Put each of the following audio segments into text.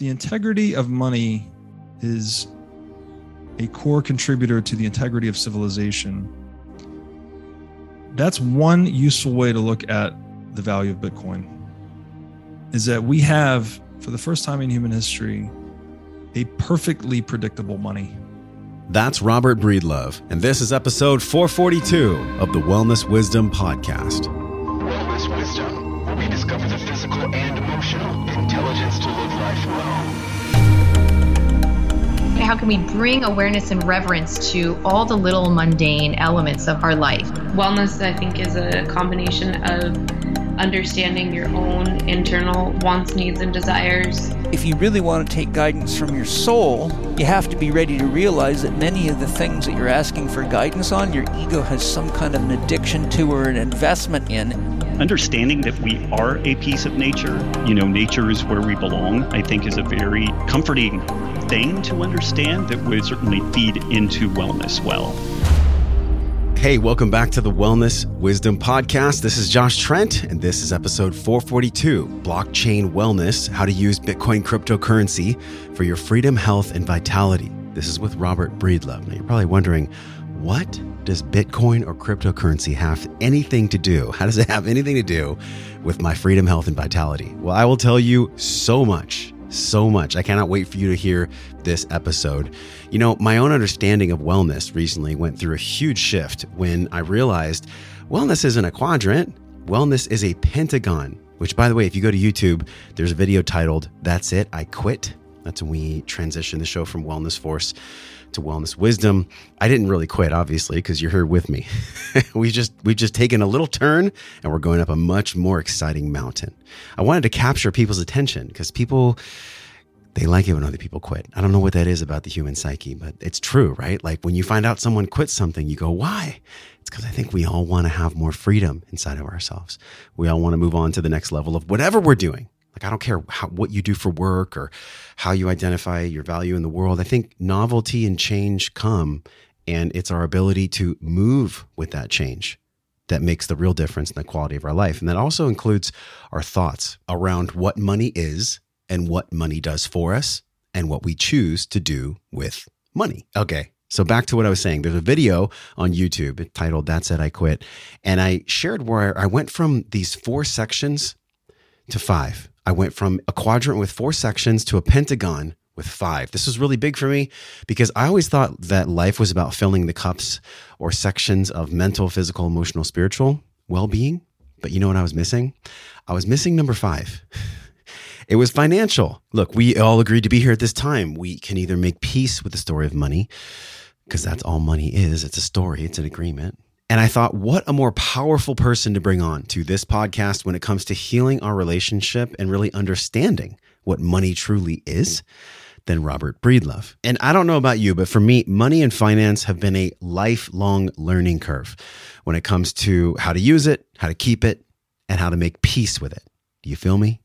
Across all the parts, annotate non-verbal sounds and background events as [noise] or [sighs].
the integrity of money is a core contributor to the integrity of civilization, that's one useful way to look at the value of Bitcoin. Is that we have, for the first time in human history, a perfectly predictable money. That's Robert Breedlove, and this is episode 442 of the Wellness Wisdom Podcast. How can we bring awareness and reverence to all the little mundane elements of our life? Wellness, I think, is a combination of understanding your own internal wants, needs, and desires. If you really want to take guidance from your soul, you have to be ready to realize that many of the things that you're asking for guidance on, your ego has some kind of an addiction to or an investment in. Understanding that we are a piece of nature, you know, nature is where we belong, I think is a very comforting thing to understand that would certainly feed into wellness well. Hey, welcome back to the Wellness Wisdom Podcast. This is Josh Trent, and this is episode 442 Blockchain Wellness How to Use Bitcoin Cryptocurrency for Your Freedom, Health, and Vitality. This is with Robert Breedlove. Now, you're probably wondering, what does Bitcoin or cryptocurrency have anything to do? How does it have anything to do with my freedom, health, and vitality? Well, I will tell you so much so much. I cannot wait for you to hear this episode. You know, my own understanding of wellness recently went through a huge shift when I realized wellness isn't a quadrant, wellness is a pentagon. Which, by the way, if you go to YouTube, there's a video titled That's It, I Quit. That's when we transition the show from Wellness Force to wellness wisdom. I didn't really quit, obviously, because you're here with me. [laughs] we just we've just taken a little turn and we're going up a much more exciting mountain. I wanted to capture people's attention because people they like it when other people quit. I don't know what that is about the human psyche, but it's true, right? Like when you find out someone quit something, you go, why? It's because I think we all want to have more freedom inside of ourselves. We all want to move on to the next level of whatever we're doing. Like, I don't care how, what you do for work or how you identify your value in the world. I think novelty and change come, and it's our ability to move with that change that makes the real difference in the quality of our life. And that also includes our thoughts around what money is and what money does for us and what we choose to do with money. Okay. So back to what I was saying. There's a video on YouTube titled That's It, I Quit. And I shared where I went from these four sections to five. I went from a quadrant with four sections to a pentagon with five. This was really big for me because I always thought that life was about filling the cups or sections of mental, physical, emotional, spiritual well being. But you know what I was missing? I was missing number five. [laughs] It was financial. Look, we all agreed to be here at this time. We can either make peace with the story of money, because that's all money is. It's a story, it's an agreement. And I thought, what a more powerful person to bring on to this podcast when it comes to healing our relationship and really understanding what money truly is than Robert Breedlove. And I don't know about you, but for me, money and finance have been a lifelong learning curve when it comes to how to use it, how to keep it, and how to make peace with it. Do you feel me?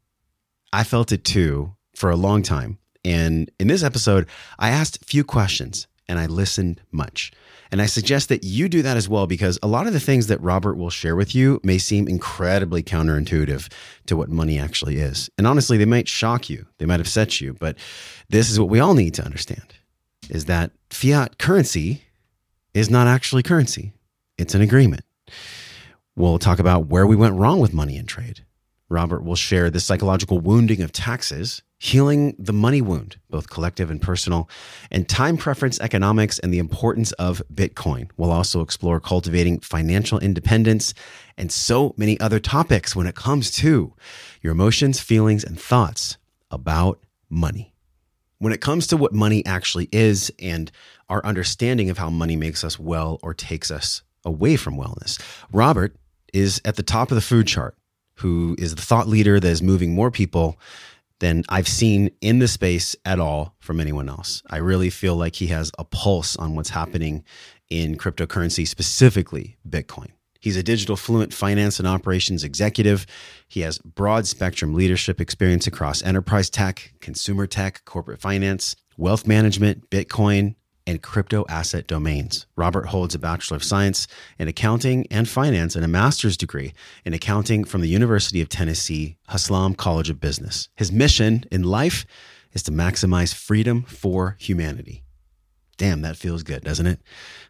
I felt it too for a long time. And in this episode, I asked few questions and I listened much. And I suggest that you do that as well because a lot of the things that Robert will share with you may seem incredibly counterintuitive to what money actually is. And honestly, they might shock you, they might upset you, but this is what we all need to understand is that fiat currency is not actually currency. It's an agreement. We'll talk about where we went wrong with money and trade. Robert will share the psychological wounding of taxes healing the money wound, both collective and personal, and time preference economics and the importance of Bitcoin. We'll also explore cultivating financial independence and so many other topics when it comes to your emotions, feelings, and thoughts about money. When it comes to what money actually is and our understanding of how money makes us well or takes us away from wellness, Robert is at the top of the food chart, who is the thought leader that is moving more people than I've seen in the space at all from anyone else. I really feel like he has a pulse on what's happening in cryptocurrency, specifically Bitcoin. He's a digital fluent finance and operations executive. He has broad spectrum leadership experience across enterprise tech, consumer tech, corporate finance, wealth management, Bitcoin, and crypto asset domains. Robert holds a Bachelor of Science in Accounting and Finance and a master's degree in accounting from the University of Tennessee Haslam College of Business. His mission in life is to maximize freedom for humanity. Damn, that feels good, doesn't it?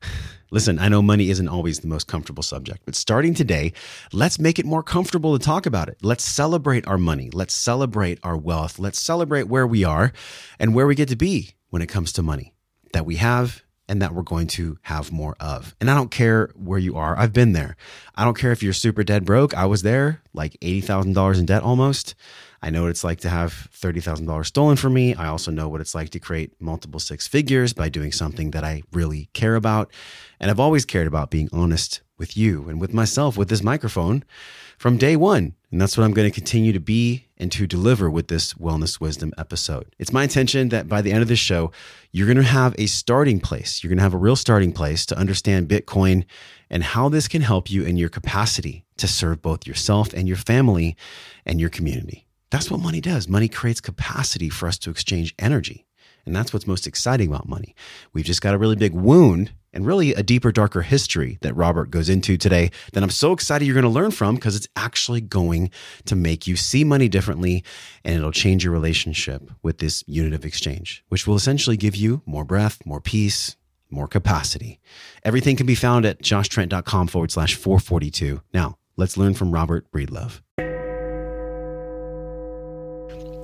[sighs] Listen, I know money isn't always the most comfortable subject, but starting today, let's make it more comfortable to talk about it. Let's celebrate our money. Let's celebrate our wealth. Let's celebrate where we are and where we get to be when it comes to money that we have and that we're going to have more of. And I don't care where you are. I've been there. I don't care if you're super dead broke. I was there, like $80,000 in debt almost. I know what it's like to have $30,000 stolen from me. I also know what it's like to create multiple six figures by doing something that I really care about. And I've always cared about being honest with you and with myself with this microphone from day one. And that's what I'm going to continue to be and to deliver with this Wellness Wisdom episode. It's my intention that by the end of this show, you're going to have a starting place. You're going to have a real starting place to understand Bitcoin and how this can help you in your capacity to serve both yourself and your family and your community. That's what money does. Money creates capacity for us to exchange energy. And that's what's most exciting about money. We've just got a really big wound and really a deeper, darker history that Robert goes into today that I'm so excited you're going to learn from because it's actually going to make you see money differently and it'll change your relationship with this unit of exchange, which will essentially give you more breath, more peace, more capacity. Everything can be found at joshtrent.com forward slash 442. Now, let's learn from Robert Breedlove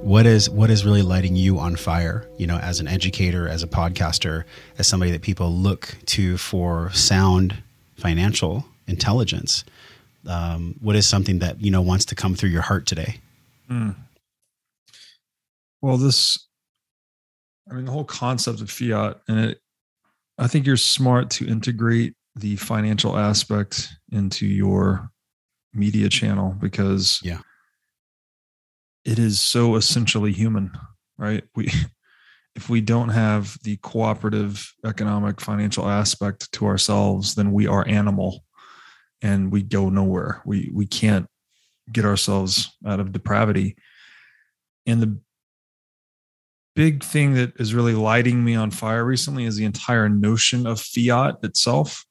what is what is really lighting you on fire you know as an educator as a podcaster as somebody that people look to for sound financial intelligence um, what is something that you know wants to come through your heart today mm. well this i mean the whole concept of fiat and it i think you're smart to integrate the financial aspect into your media channel because yeah it is so essentially human, right? We [laughs] if we don't have the cooperative economic financial aspect to ourselves, then we are animal and we go nowhere. We we can't get ourselves out of depravity. And the big thing that is really lighting me on fire recently is the entire notion of fiat itself.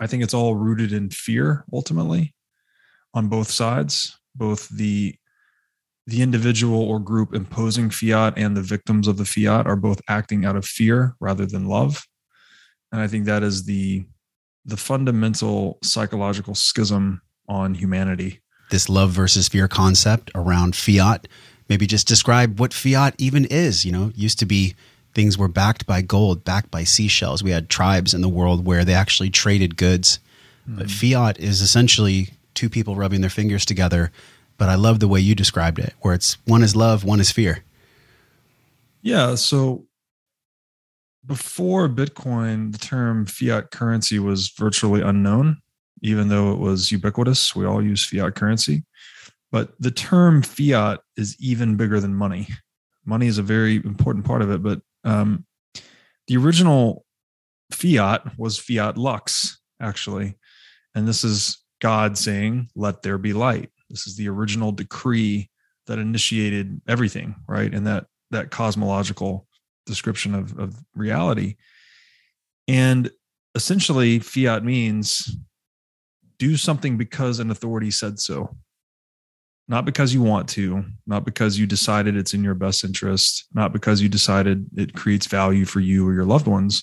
I think it's all rooted in fear ultimately on both sides, both the the individual or group imposing fiat and the victims of the fiat are both acting out of fear rather than love. And i think that is the the fundamental psychological schism on humanity. This love versus fear concept around fiat. Maybe just describe what fiat even is you know? Used to be things were backed by gold backed by seashells. We had tribes in the world where they actually traded goods. Mm-hmm. but fiat is essentially two people rubbing their fingers together but I love the way you described it, where it's one is love, one is fear. Yeah. So before Bitcoin, the term fiat currency was virtually unknown, even though it was ubiquitous. We all use fiat currency. But the term fiat is even bigger than money. Money is a very important part of it. But um, the original fiat was fiat lux, actually. And this is God saying, let there be light. This is the original decree that initiated everything, right? And that that cosmological description of, of reality. And essentially, fiat means do something because an authority said so. Not because you want to, not because you decided it's in your best interest, not because you decided it creates value for you or your loved ones,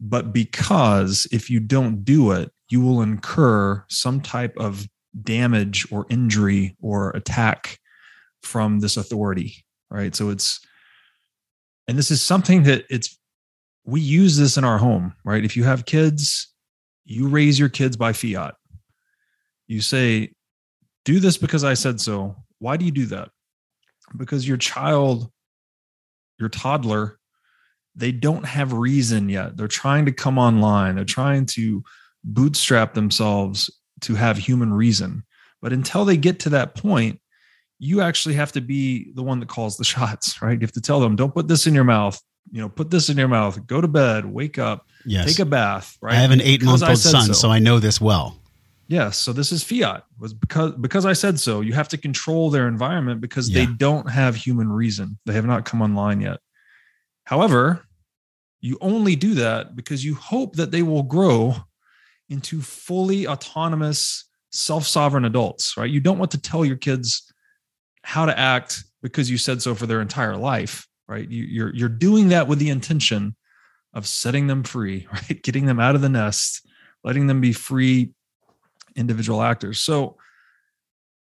but because if you don't do it, you will incur some type of damage or injury or attack from this authority right? So it's and this is something that it's we use this in our home right? If you have kids you raise your kids by fiat. You say do this because i said so. Why do you do that? Because your child your toddler they don't have reason yet. They're trying to come online. They're trying to bootstrap themselves to have human reason. But until they get to that point, you actually have to be the one that calls the [laughs] shots, right? You have to tell them, don't put this in your mouth. You know, put this in your mouth. Go to bed. Wake up. Yes. Take a bath. Right. I have an eight month old son, so. so I know this well. Yes. So this is fiat. Was because because I said so. You have to control their environment because yeah. they don't have human reason. They have not come online yet. However, you only do that because you hope that they will grow into fully autonomous, self sovereign adults, right? You don't want to tell your kids how to act because you said so for their entire life, right? You, you're you're doing that with the intention of setting them free, [laughs] right? Getting them out of the nest, letting them be free individual actors. So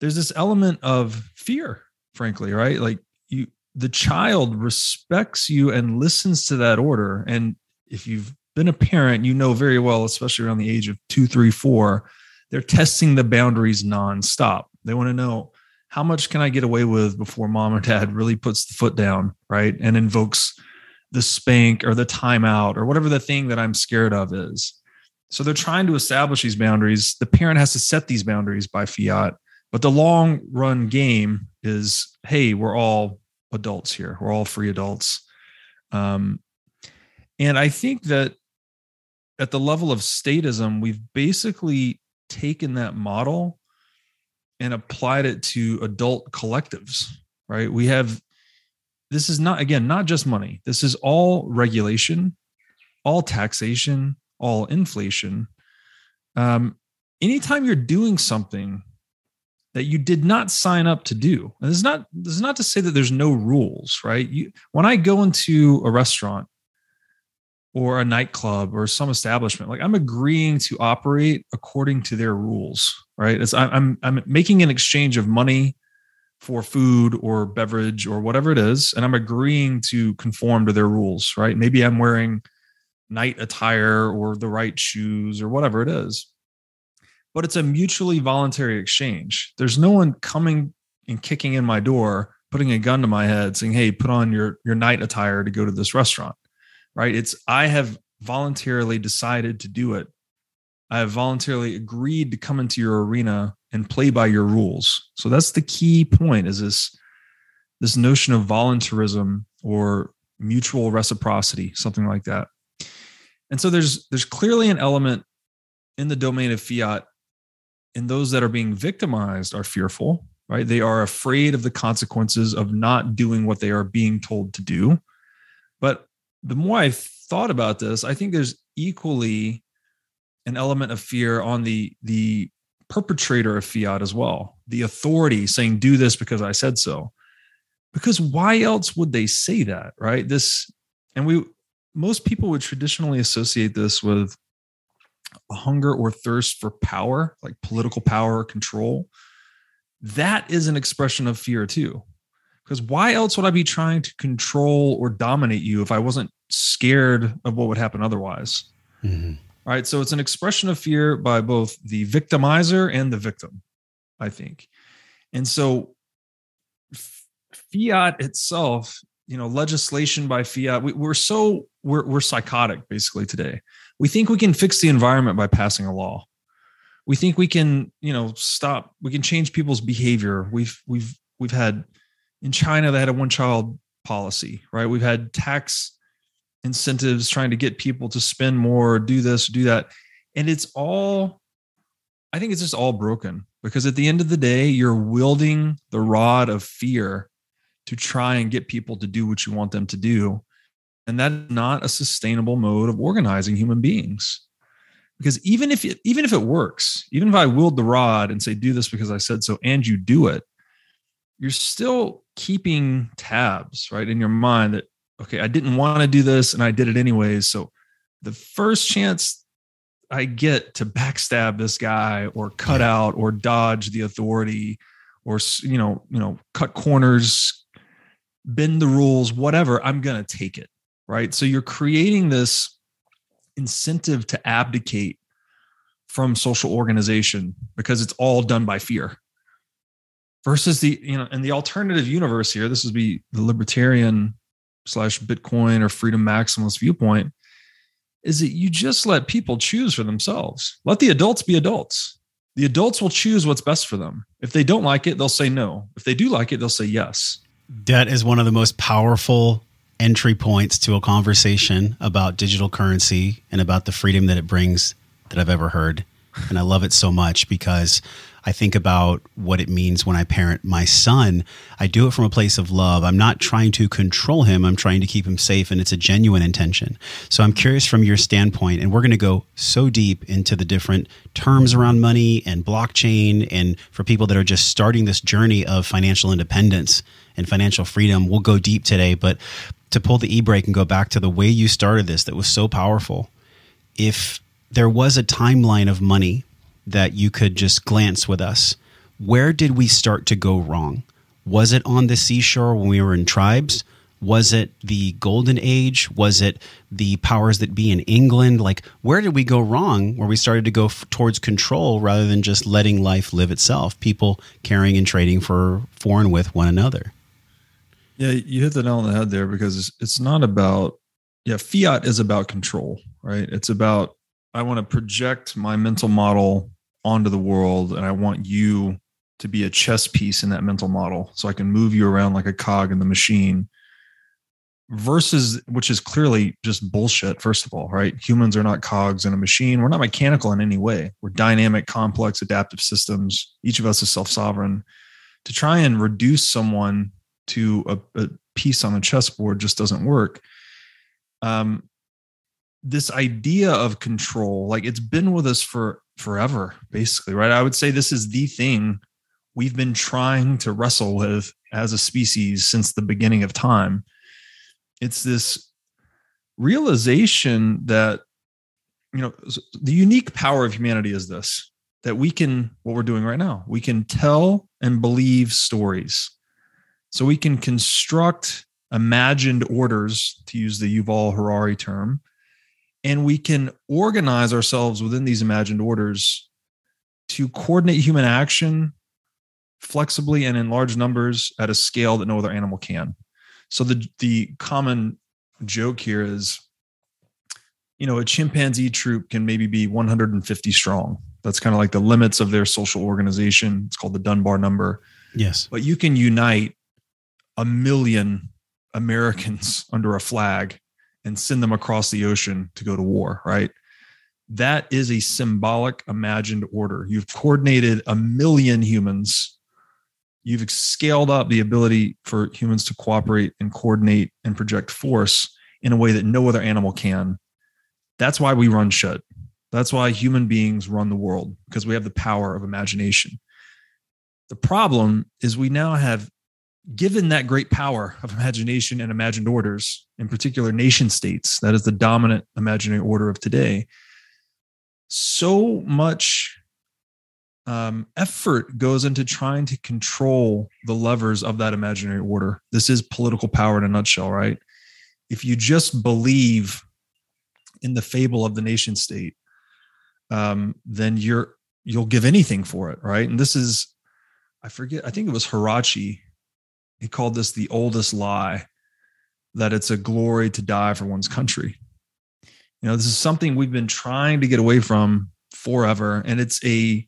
there's this element of fear, frankly, right? Like you the child respects you and listens to that order. And if you've been a parent, you know very well, especially around the age of two, three, four, they're testing the boundaries nonstop. They want to know how much can I get away with before mom or dad really puts the foot down, right? And invokes the spank or the timeout or whatever the thing that I'm scared of is. So they're trying to establish these boundaries. The parent has to set these boundaries by fiat. But the long run game is hey, we're all adults here, we're all free adults. Um, and I think that at the level of statism, we've basically taken that model and applied it to adult collectives, right? We have this is not, again, not just money, this is all regulation, all taxation, all inflation. Um, anytime you're doing something that you did not sign up to do, and this is not this is not to say that there's no rules, right? You when I go into a restaurant or a nightclub or some establishment like i'm agreeing to operate according to their rules right? It's i'm i'm making an exchange of money for food or beverage or whatever it is and i'm agreeing to conform to their rules right? Maybe i'm wearing night attire or the right shoes or whatever it is. But it's a mutually voluntary exchange. There's no one coming and kicking in my door putting a gun to my head saying hey put on your your night attire to go to this restaurant right? It's I have voluntarily decided to do it. I have voluntarily agreed to come into your arena and play by your rules. So that's the key point is this this notion of voluntarism or mutual reciprocity, something like that. And so there's there's clearly an element in the domain of fiat and those that are being victimized are fearful, right? They are afraid of the consequences of not doing what they are being told to do. But the more I've thought about this, I think there's equally an element of fear on the the perpetrator of fiat as well. The authority saying, do this because I said so. Because why else would they say that, right? This, and we, most people would traditionally associate this with a hunger or thirst for power, like political power or control. That is an expression of fear too. Because why else would I be trying to control or dominate you if I wasn't scared of what would happen otherwise? Mm-hmm. All right. So it's an expression of fear by both the victimizer and the victim, I think. And so fiat itself, you know, legislation by fiat, we, are so we're we're psychotic basically today. We think we can fix the environment by passing a law. We think we can, you know, stop. We can change people's behavior. We've we've we've had in China, they had a one child policy, right? We've had tax incentives trying to get people to spend more, do this, do that. And it's all, I think it's just all broken because at the end of the day, you're wielding the rod of fear to try and get people to do what you want them to do. And that's not a sustainable mode of organizing human beings. Because even if it, even if it works, even if I wield the rod and say, do this because I said so, and you do it, you're still keeping tabs right in your mind that okay i didn't want to do this and i did it anyways so the first chance i get to backstab this guy or cut out or dodge the authority or you know you know cut corners bend the rules whatever i'm going to take it right? So you're creating this incentive to abdicate from social organization because it's all done by fear versus the you know in the alternative universe here this would be the libertarian slash bitcoin or freedom maximalist viewpoint is that you just let people choose for themselves. Let the adults be adults. The adults will choose what's best for them. If they don't like it they'll say no. If they do like it they'll say yes. That is one of the most powerful entry points to a conversation about digital currency and about the freedom that it brings that i've ever heard. And i love it so much because I think about what it means when I parent my son. I do it from a place of love. I'm not trying to control him. I'm trying to keep him safe, and it's a genuine intention. So I'm curious from your standpoint, and we're going to go so deep into the different terms around money and blockchain, and for people that are just starting this journey of financial independence and financial freedom. We'll go deep today, but to pull the e brake and go back to the way you started this that was so powerful. If there was a timeline of money that you could just glance with us, where did we start to go wrong? Was it on the seashore when we were in tribes? Was it the golden age? Was it the powers that be in England? Like, where did we go wrong where we started to go f- towards control rather than just letting life live itself? People carrying and trading for foreign with one another. Yeah, you hit the nail on the head there because it's, it's not about, yeah, fiat is about control, right? It's about, I want to project my mental model onto the world and I want you to be a chess piece in that mental model so I can move you around like a cog in the machine versus which is clearly just bullshit first of all right? Humans are not cogs in a machine. We're not mechanical in any way. We're dynamic complex adaptive systems. Each of us is self-sovereign. To try and reduce someone to a, a piece on a chessboard just doesn't work. Um this idea of control like it's been with us for forever basically right? I would say this is the thing we've been trying to wrestle with as a species since the beginning of time. It's this realization that you know the unique power of humanity is this that we can what we're doing right now we can tell and believe stories. So we can construct imagined orders to use the Yuval Harari term and we can organize ourselves within these imagined orders to coordinate human action flexibly and in large numbers at a scale that no other animal can so the the common joke here is, you know, a chimpanzee troop can maybe be 150 strong. That's kind of like the limits of their social organization. It's called the Dunbar number. Yes. But you can unite a million Americans [laughs] under a flag and send them across the ocean to go to war, right? That is a symbolic imagined order. You've coordinated a million humans you've scaled up the ability for humans to cooperate and coordinate and project force in a way that no other animal can. That's why we run shit. That's why human beings run the world because we have the power of imagination. The problem is we now have given that great power of imagination and imagined orders, in particular nation states, that is the dominant imaginary order of today, so much um, effort goes into trying to control the levers of that imaginary order. This is political power in a nutshell, right? If you just believe in the fable of the nation state, um, then you're you'll give anything for it, right? And this is, I forget, I think it was Hirachi. He called this the oldest lie that it's a glory to die for one's country. You know, this is something we've been trying to get away from forever, and it's a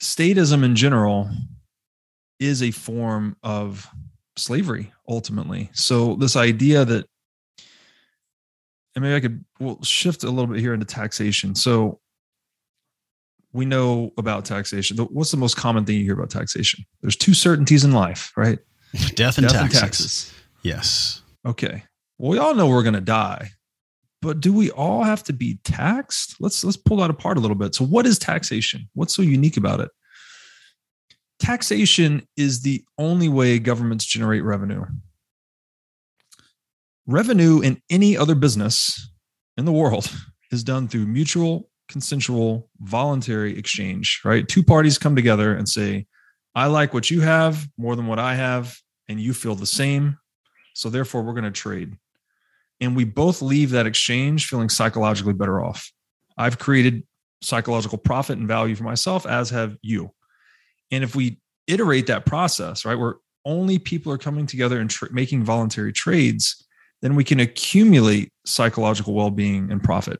statism in general is a form of slavery ultimately. So this idea that and maybe I could we'll shift a little bit here into taxation. So we know about taxation. What's the most common thing you hear about taxation? There's two certainties in life, right? [laughs] Death and, Death taxes. and taxes. Yes. Okay. Well, we all know we're going to die but do we all have to be taxed let's let's pull that apart a little bit so what is taxation what's so unique about it taxation is the only way governments generate revenue revenue in any other business in the world [laughs] is done through mutual consensual voluntary exchange right two parties come together and say i like what you have more than what i have and you feel the same so therefore we're going to trade and we both leave that exchange feeling psychologically better off. I've created psychological profit and value for myself, as have you. And if we iterate that process, right, where only people are coming together and tra- making voluntary trades, then we can accumulate psychological well being and profit.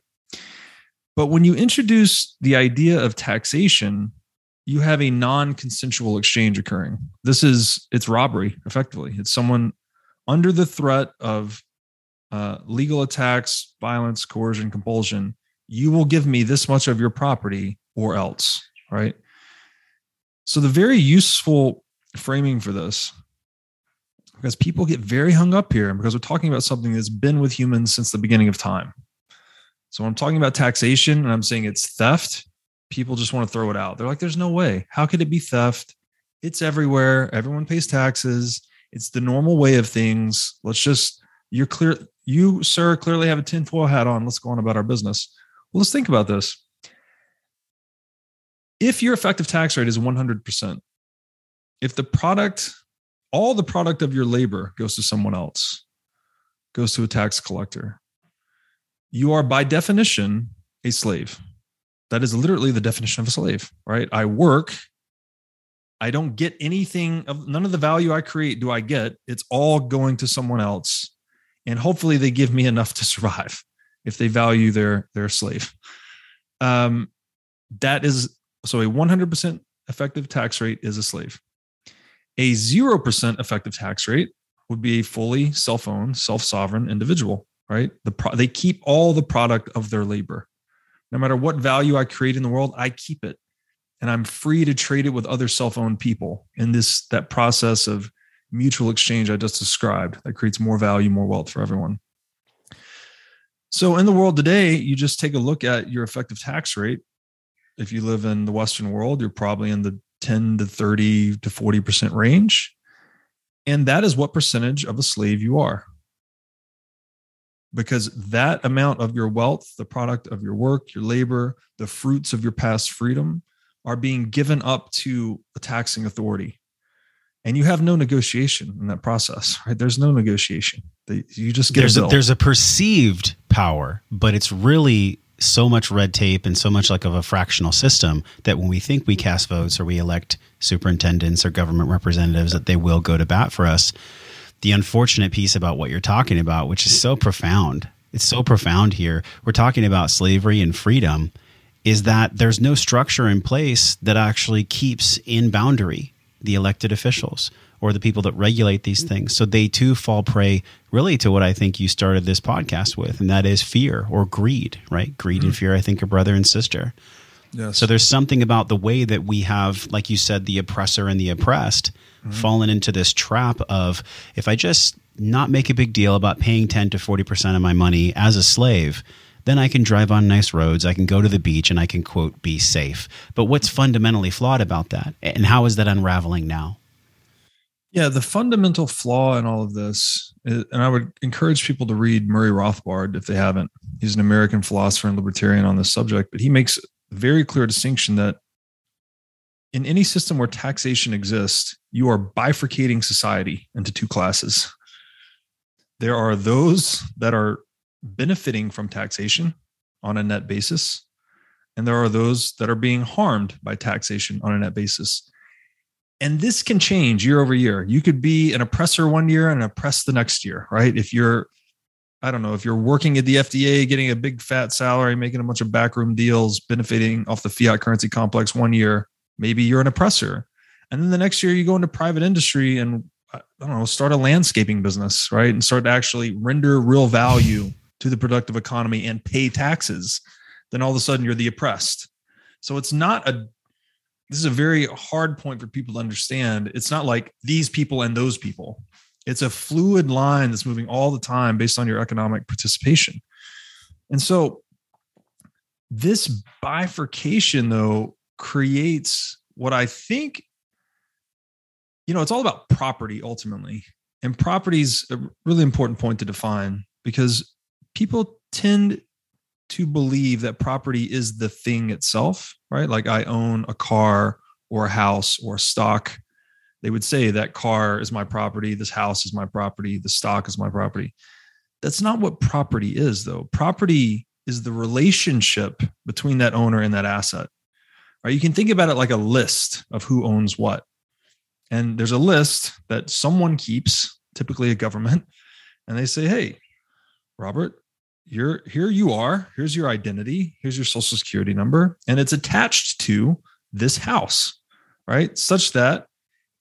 But when you introduce the idea of taxation, you have a non consensual exchange occurring. This is, it's robbery, effectively. It's someone under the threat of uh, legal attacks, violence, coercion, compulsion, you will give me this much of your property or else, right? So, the very useful framing for this, because people get very hung up here, because we're talking about something that's been with humans since the beginning of time. So, when I'm talking about taxation and I'm saying it's theft, people just want to throw it out. They're like, there's no way. How could it be theft? It's everywhere. Everyone pays taxes It's the normal way of things. Let's just, you're clear. You, sir, clearly have a tinfoil hat on. Let's go on about our business. Well, let's think about this. If your effective tax rate is 100%, if the product, all the product of your labor goes to someone else, goes to a tax collector, you are by definition a slave. That is literally the definition of a slave, right? I work. I don't get anything of none of the value I create do I get. It's all going to someone else. And hopefully they give me enough to survive [laughs] if they value their their slave. Um, that is so a 100% effective tax rate is a slave. A 0% effective tax rate would be a fully self-owned, self-sovereign individual, right? The pro- they keep all the product of their labor. No matter what value I create in the world, I keep it. And I'm free to trade it with other self-owned people in this that process of mutual exchange I just described that creates more value, more wealth for everyone. So in the world today, you just take a look at your effective tax rate. If you live in the Western world, you're probably in the 10 to 30 to 40% range. And that is what percentage of a slave you are because that amount of your wealth, the product of your work, your labor, the fruits of your past freedom are being given up to a taxing authority. And you have no negotiation in that process, right? There's no negotiation. You just get there's a, a, there's a perceived power, but it's really so much red tape and so much like of a fractional system that when we think we cast votes or we elect superintendents or government representatives that they will go to bat for us the unfortunate piece about what you're talking about, which is so profound. It's so profound here. We're talking about slavery and freedom, is that there's no structure in place that actually keeps in boundary the elected officials or the people that regulate these things. So they too fall prey really to what I think you started this podcast with, and that is fear or greed, right? Greed mm-hmm. and fear, I think, are brother and sister. Yes. So there's something about the way that we have, like you said, the oppressor and the oppressed mm-hmm. fallen into this trap of if I just not make a big deal about paying 10 to 40% of my money as a slave, then I can drive on nice roads, I can go to the beach, and I can, quote, be safe. But what's fundamentally flawed about that? And how is that unraveling now? Yeah, the fundamental flaw in all of this, is, and I would encourage people to read Murray Rothbard if they haven't. He's an American philosopher and libertarian on this subject, but he makes very clear distinction that in any system where taxation exists, you are bifurcating society into two classes. There are those that are benefiting from taxation on a net basis, and there are those that are being harmed by taxation on a net basis. And this can change year over year. You could be an oppressor one year and oppress the next year, right? If you're, I don't know, if you're working at the FDA, getting a big fat salary, making a bunch of backroom deals, benefiting off the fiat currency complex one year, maybe you're an oppressor. And then the next year you go into private industry and i don't know start a landscaping business right? And start to actually render real value to the productive economy and pay taxes. Then all of a sudden you're the oppressed. So it's not a this is a very hard point for people to understand. It's not like these people and those people it's a fluid line that's moving all the time based on your economic participation and so this bifurcation though creates what I think, you know, it's all about property ultimately. And property is a really important point to define because people tend to believe that property is the thing itself, right? Like I own a car or a house or a stock. They would say that car is my property, this house is my property, the stock is my property. That's not what property is, though. Property is the relationship between that owner and that asset. Right? You can think about it like a list of who owns what. And there's a list that someone keeps, typically a government, [laughs] and they say, "Hey, Robert, you're here you are. Here's your identity. Here's your social security number, and it's attached to this house, right? Such that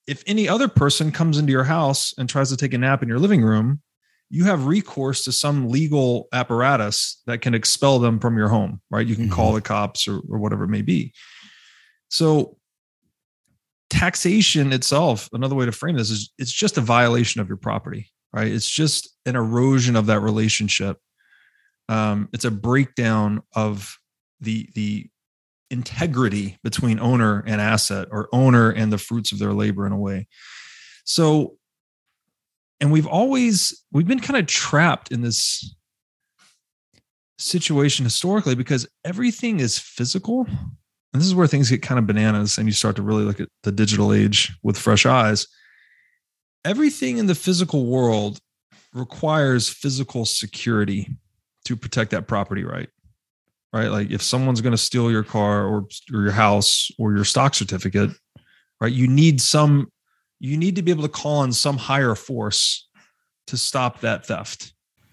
if any other person comes into your house and tries to take a nap in your living room, you have recourse to some legal apparatus that can expel them from your home, right? You can mm-hmm. call the cops or, or whatever it may be. So taxation itself, another way to frame this is it's just a violation of your property, right? It's just an erosion of that relationship. Um, it's a breakdown of the the integrity between owner and asset or owner and the fruits of their labor in a way. So and we've always we've been kind of trapped in this situation historically because everything is physical. And this is where things get kind of bananas and you start to really look at the digital age with fresh eyes. Everything in the physical world requires physical security to protect that property right right like if someone's going to steal your car or, or your house or your stock certificate right you need some you need to be able to call on some higher force to stop that theft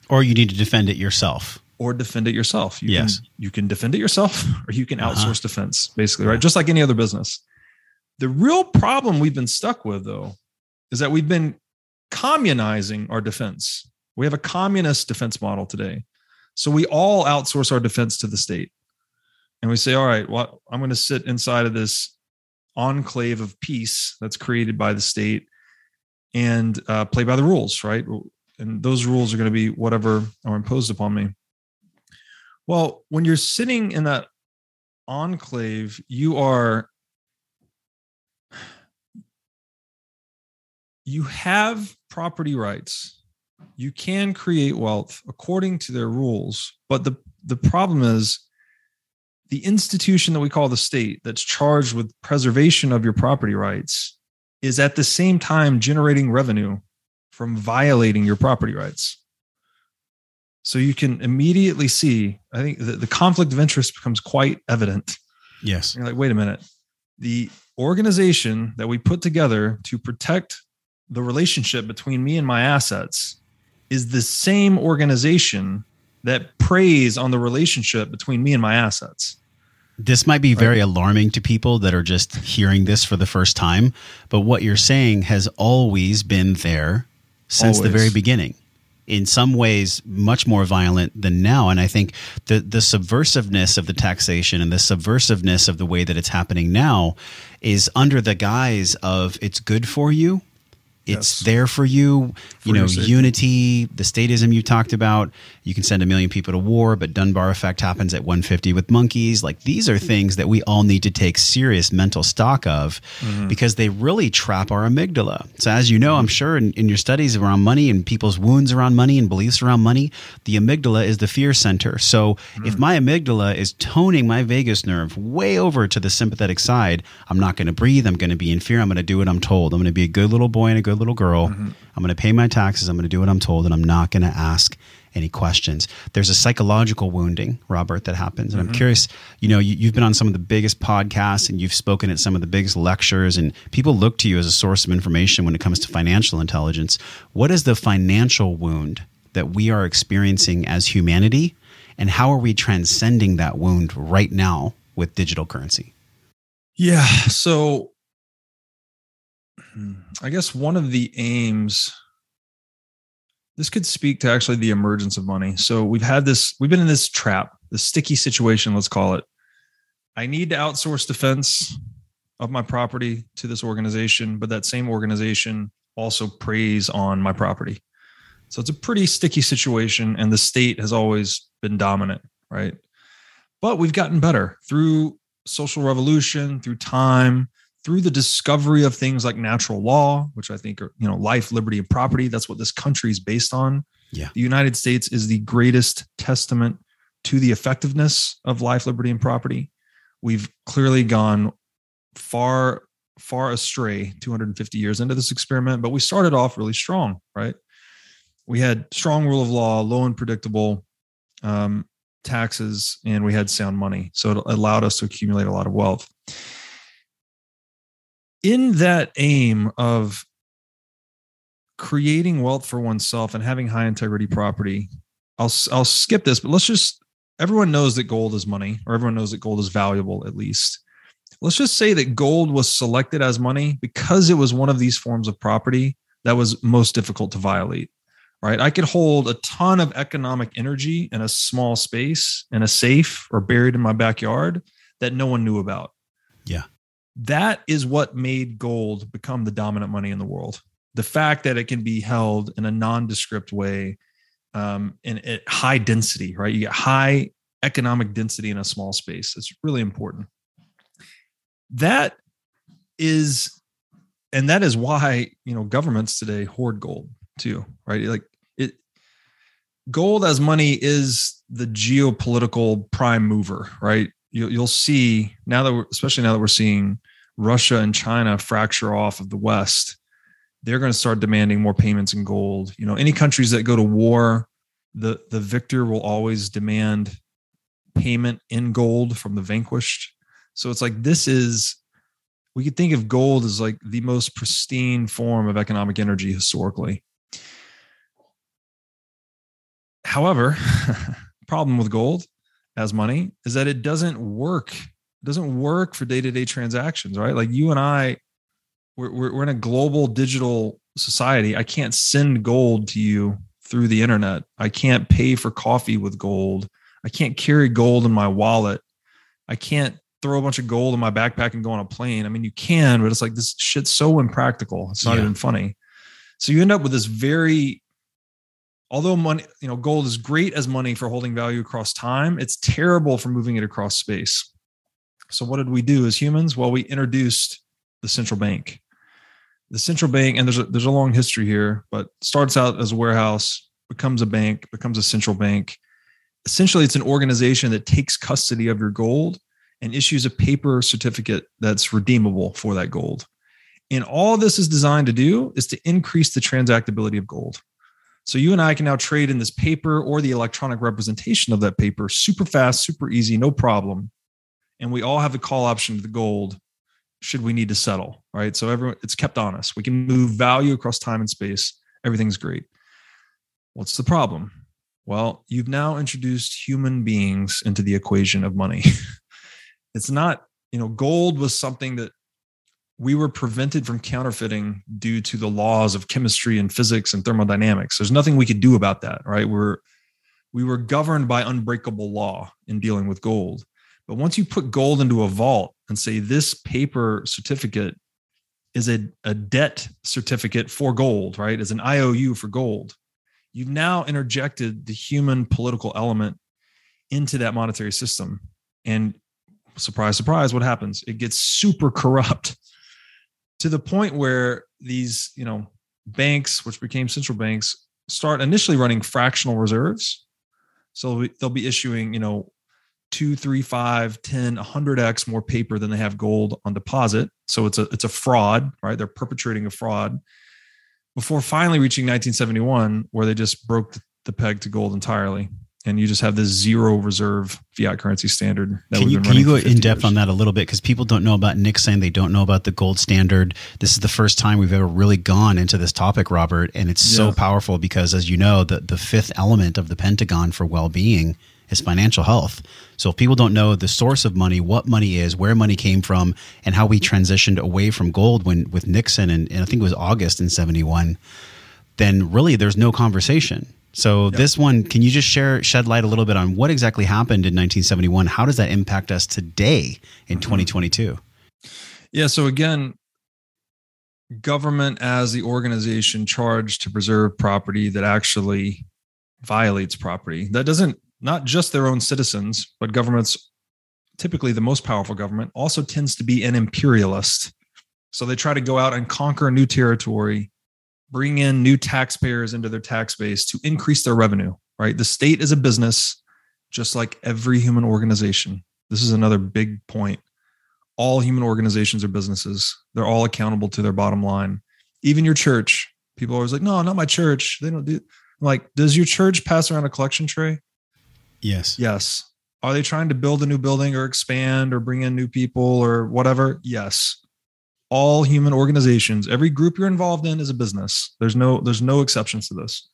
or you need to defend it yourself or defend it yourself. You yes. Can, you can defend it yourself [laughs] or you can uh-huh. outsource uh-huh. defense, basically, right? Just like any other business. The real problem we've been stuck with, though, is that we've been communizing our defense. We have a communist defense model today. So we all outsource our defense to the state. And we say, all right, well, I'm going to sit inside of this enclave of peace that's created by the state and uh, play by the rules, right? And those rules are going to be whatever are imposed upon me. Well, when you're sitting in that enclave, you are [sighs] you have property rights. You can create wealth according to their rules, but the the problem is the institution that we call the state that's charged with preservation of your property rights is at the same time generating revenue from violating your property rights. So you can immediately see, I think the, the conflict of interest becomes quite evident. Yes. You're like, wait a minute. The organization that we put together to protect the relationship between me and my assets is the same organization that preys on the relationship between me and my assets. This might be very right. alarming to people that are just hearing this for the first time, but what you're saying has always been there since always. the very beginning in some ways much more violent than now. And I think the the subversiveness of the taxation and the subversiveness of the way that it's happening now is under the guise of it's good for you it's yes. there for you. For you know, unity, the statism you talked about. You can send a million people to war, but Dunbar effect happens at 150 with monkeys. Like these are things that we all need to take serious mental stock of mm-hmm. because they really trap our amygdala. So, as you know, I'm sure in, in your studies around money and people's wounds around money and beliefs around money, the amygdala is the fear center. So, mm-hmm. if my amygdala is toning my vagus nerve way over to the sympathetic side, I'm not going to breathe. I'm going to be in fear. I'm going to do what I'm told. I'm going to be a good little boy and a good little girl. Mm-hmm. I'm going to pay my taxes. I'm going to do what I'm told, and I'm not going to ask any questions. There's a psychological wounding, Robert, that happens. And mm-hmm. I'm curious, you know, you, have been on some of the biggest podcasts and you've spoken at some of the biggest lectures, and people look to you as a source of information when it comes to financial intelligence. What is the financial wound that we are experiencing as humanity? And how are we transcending that wound right now with digital currency? Yeah. So I guess one of the aims this could speak to actually the emergence of money. So we've had this, we've been in this trap, this sticky situation, let's call it. I need to outsource defense of my property to this organization, but that same organization also preys on my property. So it's a pretty sticky situation, and the state has always been dominant, right? But we've gotten better through social revolution, through time, through the discovery of things like natural law, which I think are, you know, life, liberty, and property. That's what this country is based on. Yeah. The United States is the greatest testament to the effectiveness of life, liberty, and property. We've clearly gone far, far astray 250 years into this experiment, but we started off really strong, right? We had strong rule of law, low and predictable um, taxes, and we had sound money. So it allowed us to accumulate a lot of wealth in that aim of creating wealth for oneself and having high integrity property, I'll I'll skip this, but let's just everyone knows that gold is money, or everyone knows that gold is valuable at least. Let's just say that gold was selected as money because it was one of these forms of property that was most difficult to violate. Right? I could hold a ton of economic energy in a small space in a safe or buried in my backyard that no one knew about. Yeah that is what made gold become the dominant money in the world. The fact that it can be held in a nondescript way, um, and at high density, right? You get high economic density in a small space. It's really important. That is, and that is why you know governments today hoard gold too, right? Like it gold as money is the geopolitical prime mover, right? You, you'll see now that we're, especially now that we're seeing Russia and China fracture off of the West, they're going to start demanding more payments in gold. You know, any countries that go to war, the the victor will always demand payment in gold from the vanquished. So it's like this is we could think of gold as like the most pristine form of economic energy historically. However, [laughs] problem with gold as money is that it doesn't work. It doesn't work for day-to-day transactions, right? Like you and I, we're, we're, we're in a global digital society. I can't send gold to you through the internet. I can't pay for coffee with gold. I can't carry gold in my wallet. I can't throw a bunch of gold in my backpack and go on a plane. I mean, you can, but it's like this shit's so impractical. It's not yeah. even funny. So you end up with this very, although money, you know, gold is great as money for holding value across time, it's terrible for moving it across space. So what did we do as humans? Well, we introduced the central bank. The central bank, and there's a there's a long history here, but starts out as a warehouse, becomes a bank, becomes a central bank. Essentially, it's an organization that takes custody of your gold and issues a paper certificate that's redeemable for that gold. And all this is designed to do is to increase the transactability of gold. So you and I can now trade in this paper or the electronic representation of that paper super fast, super easy, no problem. And we all have a call option to the gold should we need to settle, right? So everyone it's kept on us. We can move value across time and space. Everything's great. What's the problem? Well, you've now introduced human beings into the equation of money. [laughs] it's not you know gold was something that we were prevented from counterfeiting due to the laws of chemistry and physics and thermodynamics. There's nothing we could do about that right? We're we were governed by unbreakable law in dealing with gold. But once you put gold into a vault and say this paper certificate is a, a debt certificate for gold right? As an iou for gold. You've now interjected the human political element into that monetary system. And surprise, surprise, what happens? It gets super corrupt to the point where these, you know, banks, which became central banks, start initially running fractional reserves. So they'll be issuing, you know, two, three, five, 10, 100x more paper than they have gold on deposit. So it's a it's a fraud, right? They're perpetrating a fraud before finally reaching 1971, where they just broke the peg to gold entirely and you just have this zero reserve fiat currency standard. can you, can you go in depth years. on that a little bit? Because people don't know about Nixon, they don't know about the gold standard. This is the first time we've ever really gone into this topic, Robert, and it's yeah. so powerful because, as you know, the the fifth element of the Pentagon for well being is financial health. So if people don't know the source of money, what money is, where money came from, and how we transitioned away from gold when with Nixon, and, and I think it was August in seventy one, then really there's no conversation so yep. this one, can you just share shed light a little bit on what exactly happened in 1971? How does that impact us today in mm-hmm. 2022? Yeah. So again, government as the organization charged to preserve property that actually violates property. That doesn't not just their own citizens, but governments, typically the most powerful government, also tends to be an imperialist. So they try to go out and conquer a new territory bring in new taxpayers into their tax base to increase their revenue, right? The state is a business, just like every human organization. This is another big point. All human organizations are businesses. They're all accountable to their bottom line. Even your church. People are always like, no, not my church. They don't do I'm like, does your church pass around a collection tray? Yes. Yes. Are they trying to build a new building or expand or bring in new people or whatever? Yes all human organizations every group you're involved in is a business. There's no there's no exceptions to this.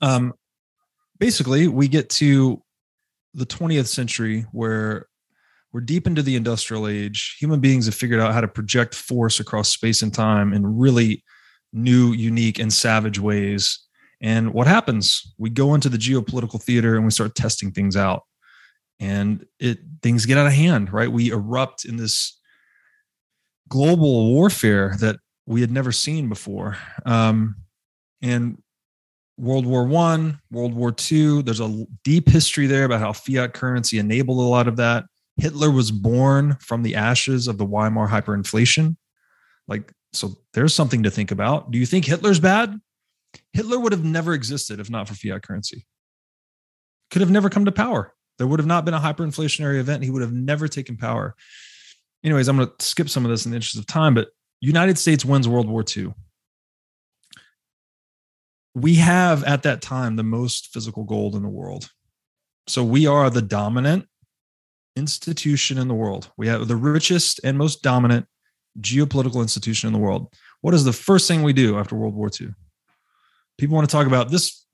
Um basically we get to the 20th century where we're deep into the industrial age. Human beings have figured out how to project force across space and time in really new unique and savage ways. And what happens? We go into the geopolitical theater and we start testing things out. And it things get out of hand right? We erupt in this global warfare that we had never seen before. Um, and World War One, World War Two, there's a deep history there about how fiat currency enabled a lot of that. Hitler was born from the ashes of the Weimar hyperinflation. Like, so there's something to think about. Do you think Hitler's bad? Hitler would have never existed if not for fiat currency. Could have never come to power. There would have not been a hyperinflationary event. He would have never taken power. Anyways, I'm going to skip some of this in the interest of time, but United States wins World War II. We have at that time the most physical gold in the world. So we are the dominant institution in the world. We have the richest and most dominant geopolitical institution in the world. What is the first thing we do after World War II? People want to talk about this.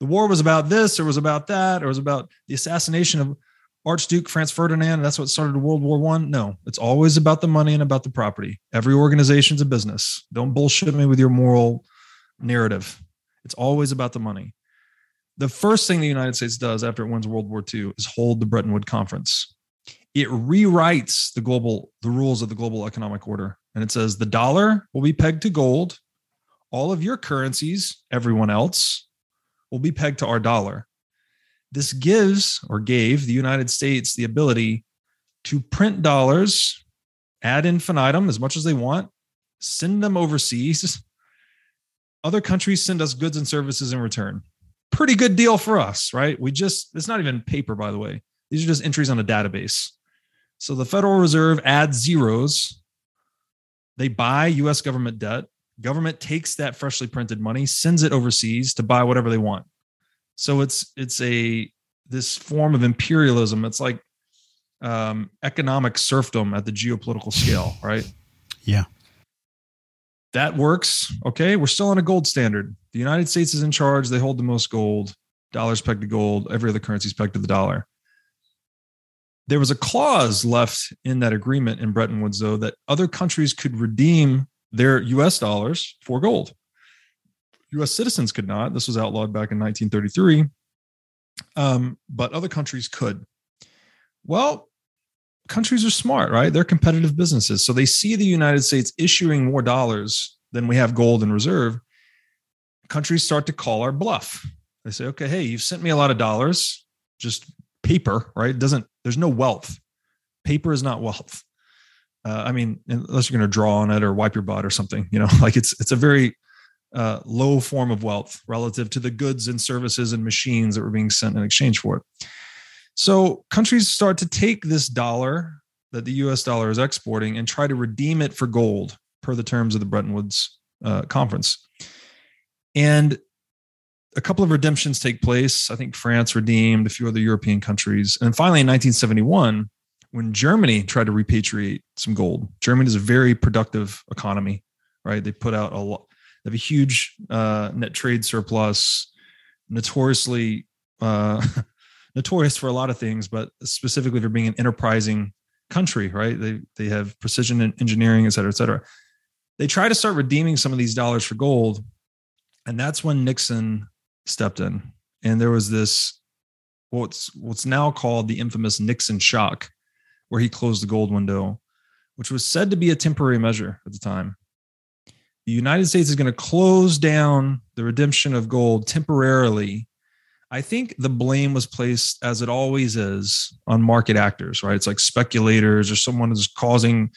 The war was about this, or was about that, or was about the assassination of Archduke Franz Ferdinand. that's what started World War One. No, it's always about the money and about the property. Every organization's a business. Don't bullshit me with your moral narrative. It's always about the money. The first thing the United States does after it wins World War II is hold the Bretton Woods Conference. It rewrites the global the rules of the global economic order, and it says the dollar will be pegged to gold. All of your currencies, everyone else, will be pegged to our dollar. This gives or gave the United States the ability to print dollars ad infinitum as much as they want, send them overseas. [laughs] Other countries send us goods and services in return. Pretty good deal for us, right? We just, it's not even paper, by the way. These are just entries on a database. So the Federal Reserve adds zeros. They buy US government debt. Government takes that freshly printed money, sends it overseas to buy whatever they want. So it's it's a this form of imperialism. It's like um, economic serfdom at the geopolitical scale, [laughs] right? Yeah. That works. Okay. We're still on a gold standard. The United States is in charge. They hold the most gold. Dollars pegged to gold. Every other currency is pegged to the dollar. There was a clause left in that agreement in Bretton Woods, though, that other countries could redeem their US dollars for gold. US citizens could not. This was outlawed back in 1933, um, but other countries could. Well, countries are smart, right? They're competitive businesses. So they see the United States issuing more dollars than we have gold in reserve. Countries start to call our bluff. They say, okay, hey, you've sent me a lot of dollars, just paper, right? Doesn't, there's no wealth. Paper is not wealth. Uh, I mean, unless you're going to draw on it or wipe your butt or something, you know, [laughs] like it's, it's a very uh, low form of wealth relative to the goods and services and machines that were being sent in exchange for it. So countries start to take this dollar that the US dollar is exporting and try to redeem it for gold per the terms of the Bretton Woods uh, conference. And a couple of redemptions take place. I think France redeemed, a few other European countries. And finally, in 1971, when Germany tried to repatriate some gold, Germany is a very productive economy, right? They put out a lot, have a huge uh, net trade surplus, notoriously uh, [laughs] notorious for a lot of things, but specifically for being an enterprising country, right? They they have precision engineering, et cetera, et cetera. They try to start redeeming some of these dollars for gold, and that's when Nixon stepped in, and there was this what's what's now called the infamous Nixon shock, where he closed the gold window, which was said to be a temporary measure at the time the United States is going to close down the redemption of gold temporarily. I think the blame was placed, as it always is, on market actors, right? It's like speculators or someone is causing,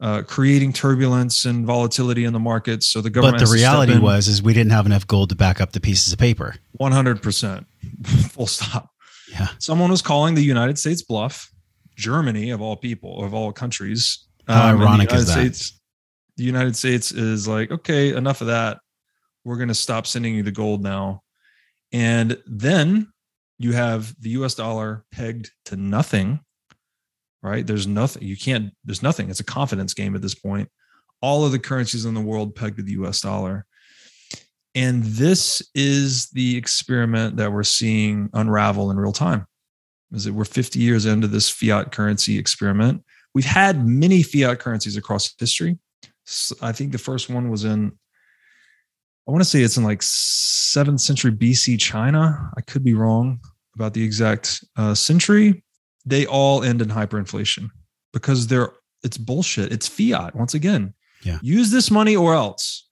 uh, creating turbulence and volatility in the markets. So the government. But the reality was, is we didn't have enough gold to back up the pieces of paper. One hundred percent, [laughs] full stop. Yeah. Someone was calling the United States bluff. Germany, of all people, of all countries. How um, ironic is that? States, the United States is like, okay, enough of that. We're going to stop sending you the gold now. And then you have the US dollar pegged to nothing, right? There's nothing. You can't, there's nothing. It's a confidence game at this point. All of the currencies in the world pegged to the US dollar. And this is the experiment that we're seeing unravel in real time. Is that we're 50 years into this fiat currency experiment. We've had many fiat currencies across history. I think the first one was in, I want to say it's in like seventh century BC China. I could be wrong about the exact uh, century. They all end in hyperinflation because they're it's bullshit. It's fiat once again. Yeah. Use this money or else.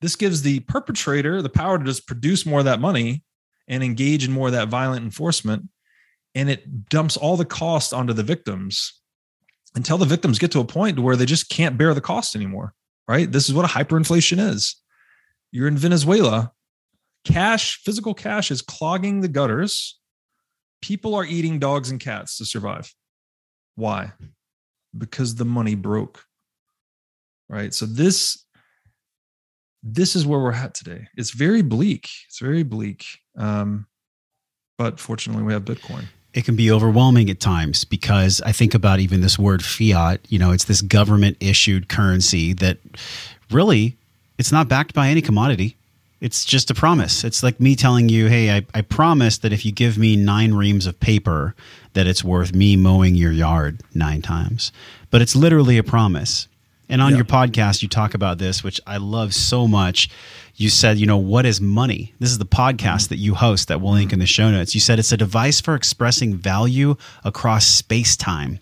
This gives the perpetrator the power to just produce more of that money and engage in more of that violent enforcement. And it dumps all the cost onto the victims until the victims get to a point where they just can't bear the cost anymore right this is what a hyperinflation is You're in Venezuela. Cash, physical cash is clogging the gutters. People are eating dogs and cats to survive. Why? Because the money broke. Right. So this this is where we're at today. It's very bleak. It's very bleak. Um, but fortunately, we have Bitcoin. It can be overwhelming at times because I think about even this word fiat. You know, it's this government issued currency that really it's not backed by any commodity. It's just a promise. It's like me telling you, hey, I, I promise that if you give me nine reams of paper, that it's worth me mowing your yard nine times. But it's literally a promise. And on Yeah. your podcast, you talk about this, which I love so much. You said, you know, what is money? This is the podcast that you host that we'll link in the show notes. You said it's a device for expressing value across space time.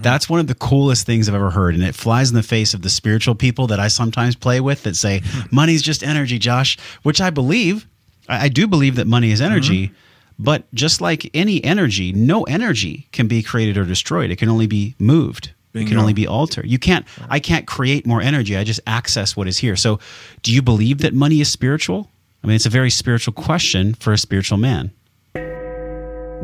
That's one of the coolest things I've ever heard. And it flies in the face of the spiritual people that I sometimes play with that say, [laughs] money's just energy, Josh, which I believe. I, I do believe that money is energy. Mm-hmm. But just like any energy, no energy can be created or destroyed. It can only be moved. It can only be altered. You can't I can't create more energy. I just access what is here. So do you believe that money is spiritual? I mean, it's a very spiritual question for a spiritual man.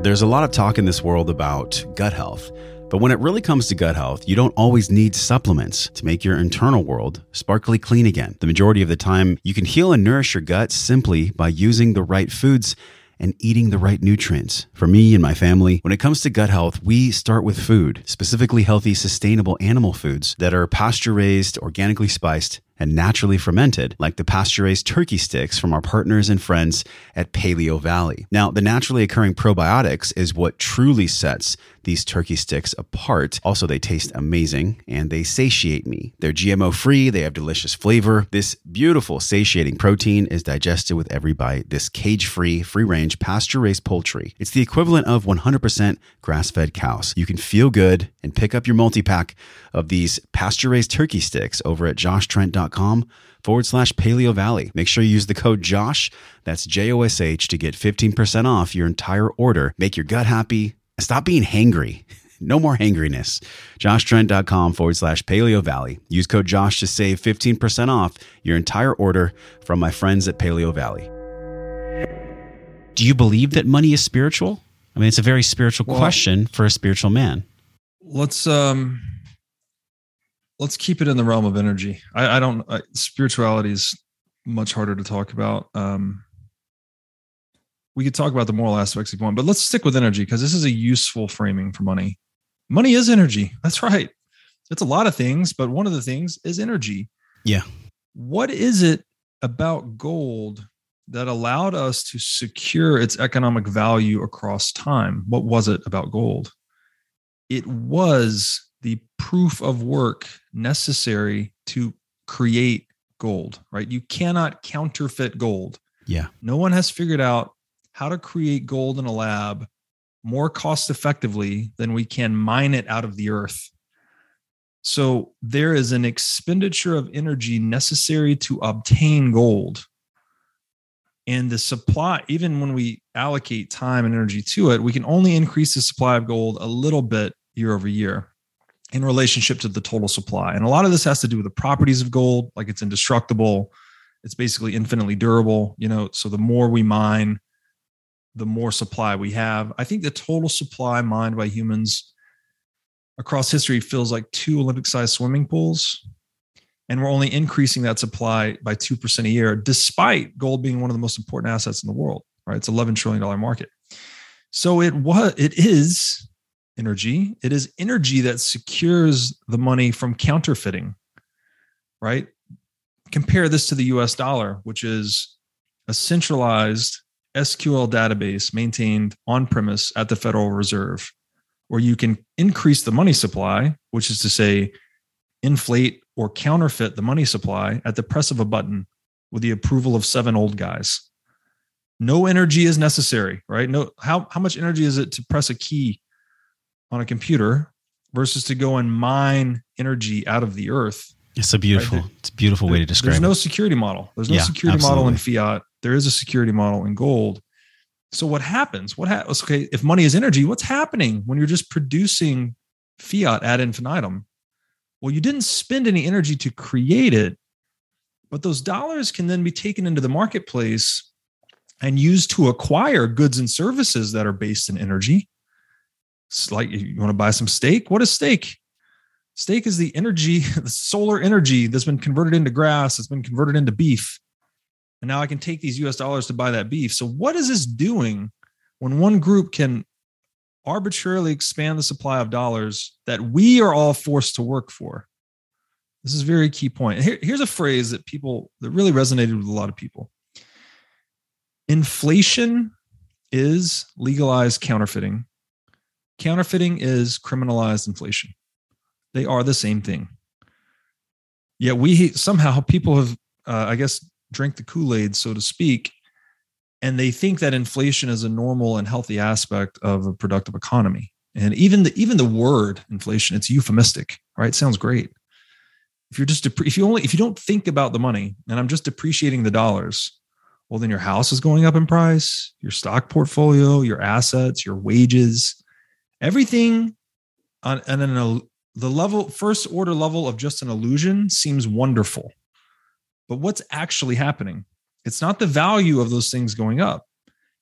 There's a lot of talk in this world about gut health. But when it really comes to gut health, you don't always need supplements to make your internal world sparkly clean again. The majority of the time, you can heal and nourish your gut simply by using the right foods and eating the right nutrients. For me and my family, when it comes to gut health, we start with food, specifically healthy, sustainable animal foods that are pasture raised, organically spiced, and naturally fermented, like the pasture raised turkey sticks from our partners and friends at Paleo Valley. Now, the naturally occurring probiotics is what truly sets these turkey sticks apart. Also, they taste amazing and they satiate me. They're GMO free, they have delicious flavor. This beautiful, satiating protein is digested with every bite. This cage free, free range, pasture raised poultry. It's the equivalent of 100% grass fed cows. You can feel good and pick up your multi pack of these pasture raised turkey sticks over at joshtrent.com forward slash paleo valley. Make sure you use the code JOSH, that's J O S H, to get 15% off your entire order. Make your gut happy. Stop being hangry. [laughs] No more hangriness. JoshTrent.com forward slash Paleo Valley. Use code Josh to save 15% off your entire order from my friends at Paleo Valley. Do you believe that money is spiritual? I mean, it's a very spiritual Well- question for a spiritual man. let's um let's keep it in the realm of energy i, I don't I, spirituality is much harder to talk about um we could talk about the moral aspects if you want but let's stick with energy because this is a useful framing for money money is energy [laughs] that's right it's a lot of things but one of the things is energy Yeah. what is it about gold that allowed us to secure its economic value across time what was it about gold it was the proof of work necessary to create gold, right? You cannot counterfeit gold. Yeah. No one has figured out how to create gold in a lab more cost effectively than we can mine it out of the earth. So there is an expenditure of energy necessary to obtain gold. And the supply, even when we allocate time and energy to it, we can only increase the supply of gold a little bit year over year in relationship to the total supply. And a lot of this has to do with the properties of gold, like it's indestructible, it's basically infinitely durable, you know, so the more we mine, the more supply we have. I think the total supply mined by humans across history feels like two Olympic sized swimming pools. And we're only increasing that supply by 2% a year, despite gold being one of the most important assets in the world, right? It's $11 trillion market. So it was, it is energy. It is energy that secures the money from counterfeiting, right? Compare this to the US dollar, which is a centralized SQL database maintained on premise at the Federal Reserve, where you can increase the money supply, which is to say, inflate or counterfeit the money supply at the press of a button with the approval of seven old guys. No energy is necessary, right? No, how, how much energy is it to press a key on a computer versus to go and mine energy out of the earth? It's a beautiful, Right. it's a beautiful way to describe There's no security model. There's no Yeah, security model in fiat. There is a security model in gold. So what happens? What happens? Okay, if money is energy, what's happening when you're just producing fiat ad infinitum? Well, you didn't spend any energy to create it. But those dollars can then be taken into the marketplace and used to acquire goods and services that are based in energy. It's like you want to buy some steak. What is steak? Steak is the energy, [laughs] the solar energy that's been converted into grass, that's been converted into beef. And now I can take these US dollars to buy that beef. So, what is this doing when one group can arbitrarily expand the supply of dollars that we are all forced to work for? This is a very key point. Here, here's a phrase that people that really resonated with a lot of people. Inflation is legalized counterfeiting. Counterfeiting is criminalized inflation. They are the same thing. Yet we somehow people have, uh, I guess, drink the Kool Aid, so to speak, and they think that inflation is a normal and healthy aspect of a productive economy. And even the even the word inflation, it's euphemistic, right? It sounds great. If you're just if you only if you don't think about the money, and I'm just depreciating the dollars, well, then your house is going up in price, your stock portfolio, your assets, your wages, everything on and an the level first order level of just an illusion seems wonderful. But what's actually happening? It's not the value of those things going up.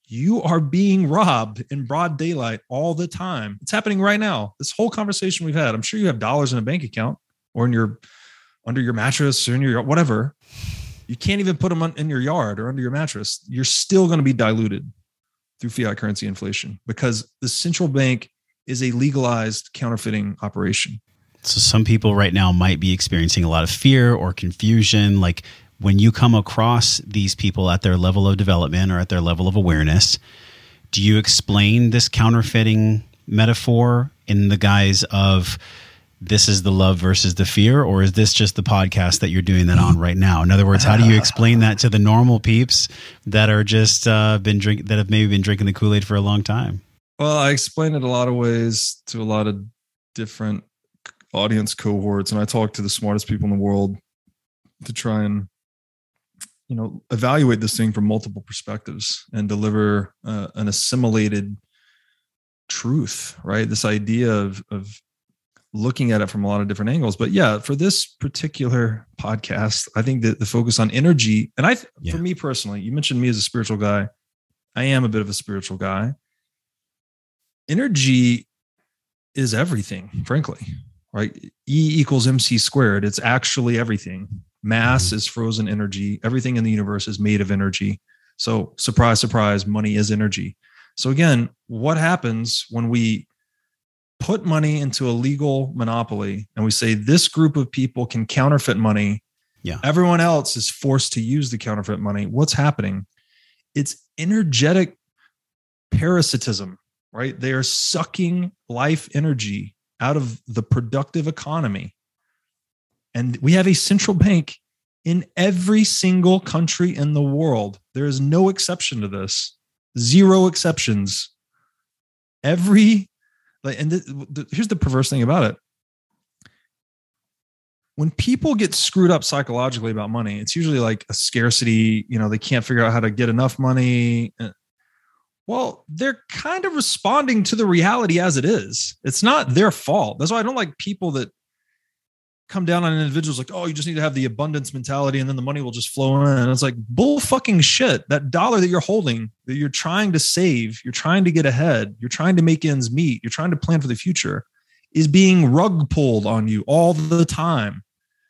You are being robbed in broad daylight all the time. It's happening right now. This whole conversation we've had, I'm sure you have dollars in a bank account or in your under your mattress or in your whatever. You can't even put them in your yard or under your mattress. You're still going to be diluted through fiat currency inflation because the central bank is a legalized counterfeiting operation. So some people right now might be experiencing a lot of fear or confusion. Like when you come across these people at their level of development or at their level of awareness, do you explain this counterfeiting metaphor in the guise of this is the love versus the fear, or is this just the podcast that you're doing that on right now? In other words, how do you explain that to the normal peeps that are just uh, been drink that have maybe been drinking the Kool Aid for a long time? Well, I explain it a lot of ways to a lot of different audience cohorts, and I talk to the smartest people in the world to try and you know evaluate this thing from multiple perspectives and deliver uh, an assimilated truth right? This idea of of looking at it from a lot of different angles. But yeah for this particular podcast i think that the focus on energy and i yeah. for me personally you mentioned me as a spiritual guy. I am a bit of a spiritual guy. Energy is everything, frankly, right? E equals mc squared. It's actually everything. Mass mm-hmm. is frozen energy. Everything in the universe is made of energy. So, surprise, surprise, money is energy. So, again, what happens when we put money into a legal monopoly and we say this group of people can counterfeit money? Yeah. Everyone else is forced to use the counterfeit money. What's happening? It's energetic parasitism right? They are sucking life energy out of the productive economy. And we have a central bank in every single country in the world. There is no exception to this, zero exceptions. Every, and the, the, here's the perverse thing about it. When people get screwed up psychologically about money, it's usually like a scarcity, you know, they can't figure out how to get enough money. Uh, Well, they're kind of responding to the reality as it is. It's not their fault. That's why I don't like people that come down on individuals like, oh, you just need to have the abundance mentality and then the money will just flow in. And it's like bull fucking shit. That dollar that you're holding, that you're trying to save, you're trying to get ahead, you're trying to make ends meet, you're trying to plan for the future, is being rug pulled on you all the time.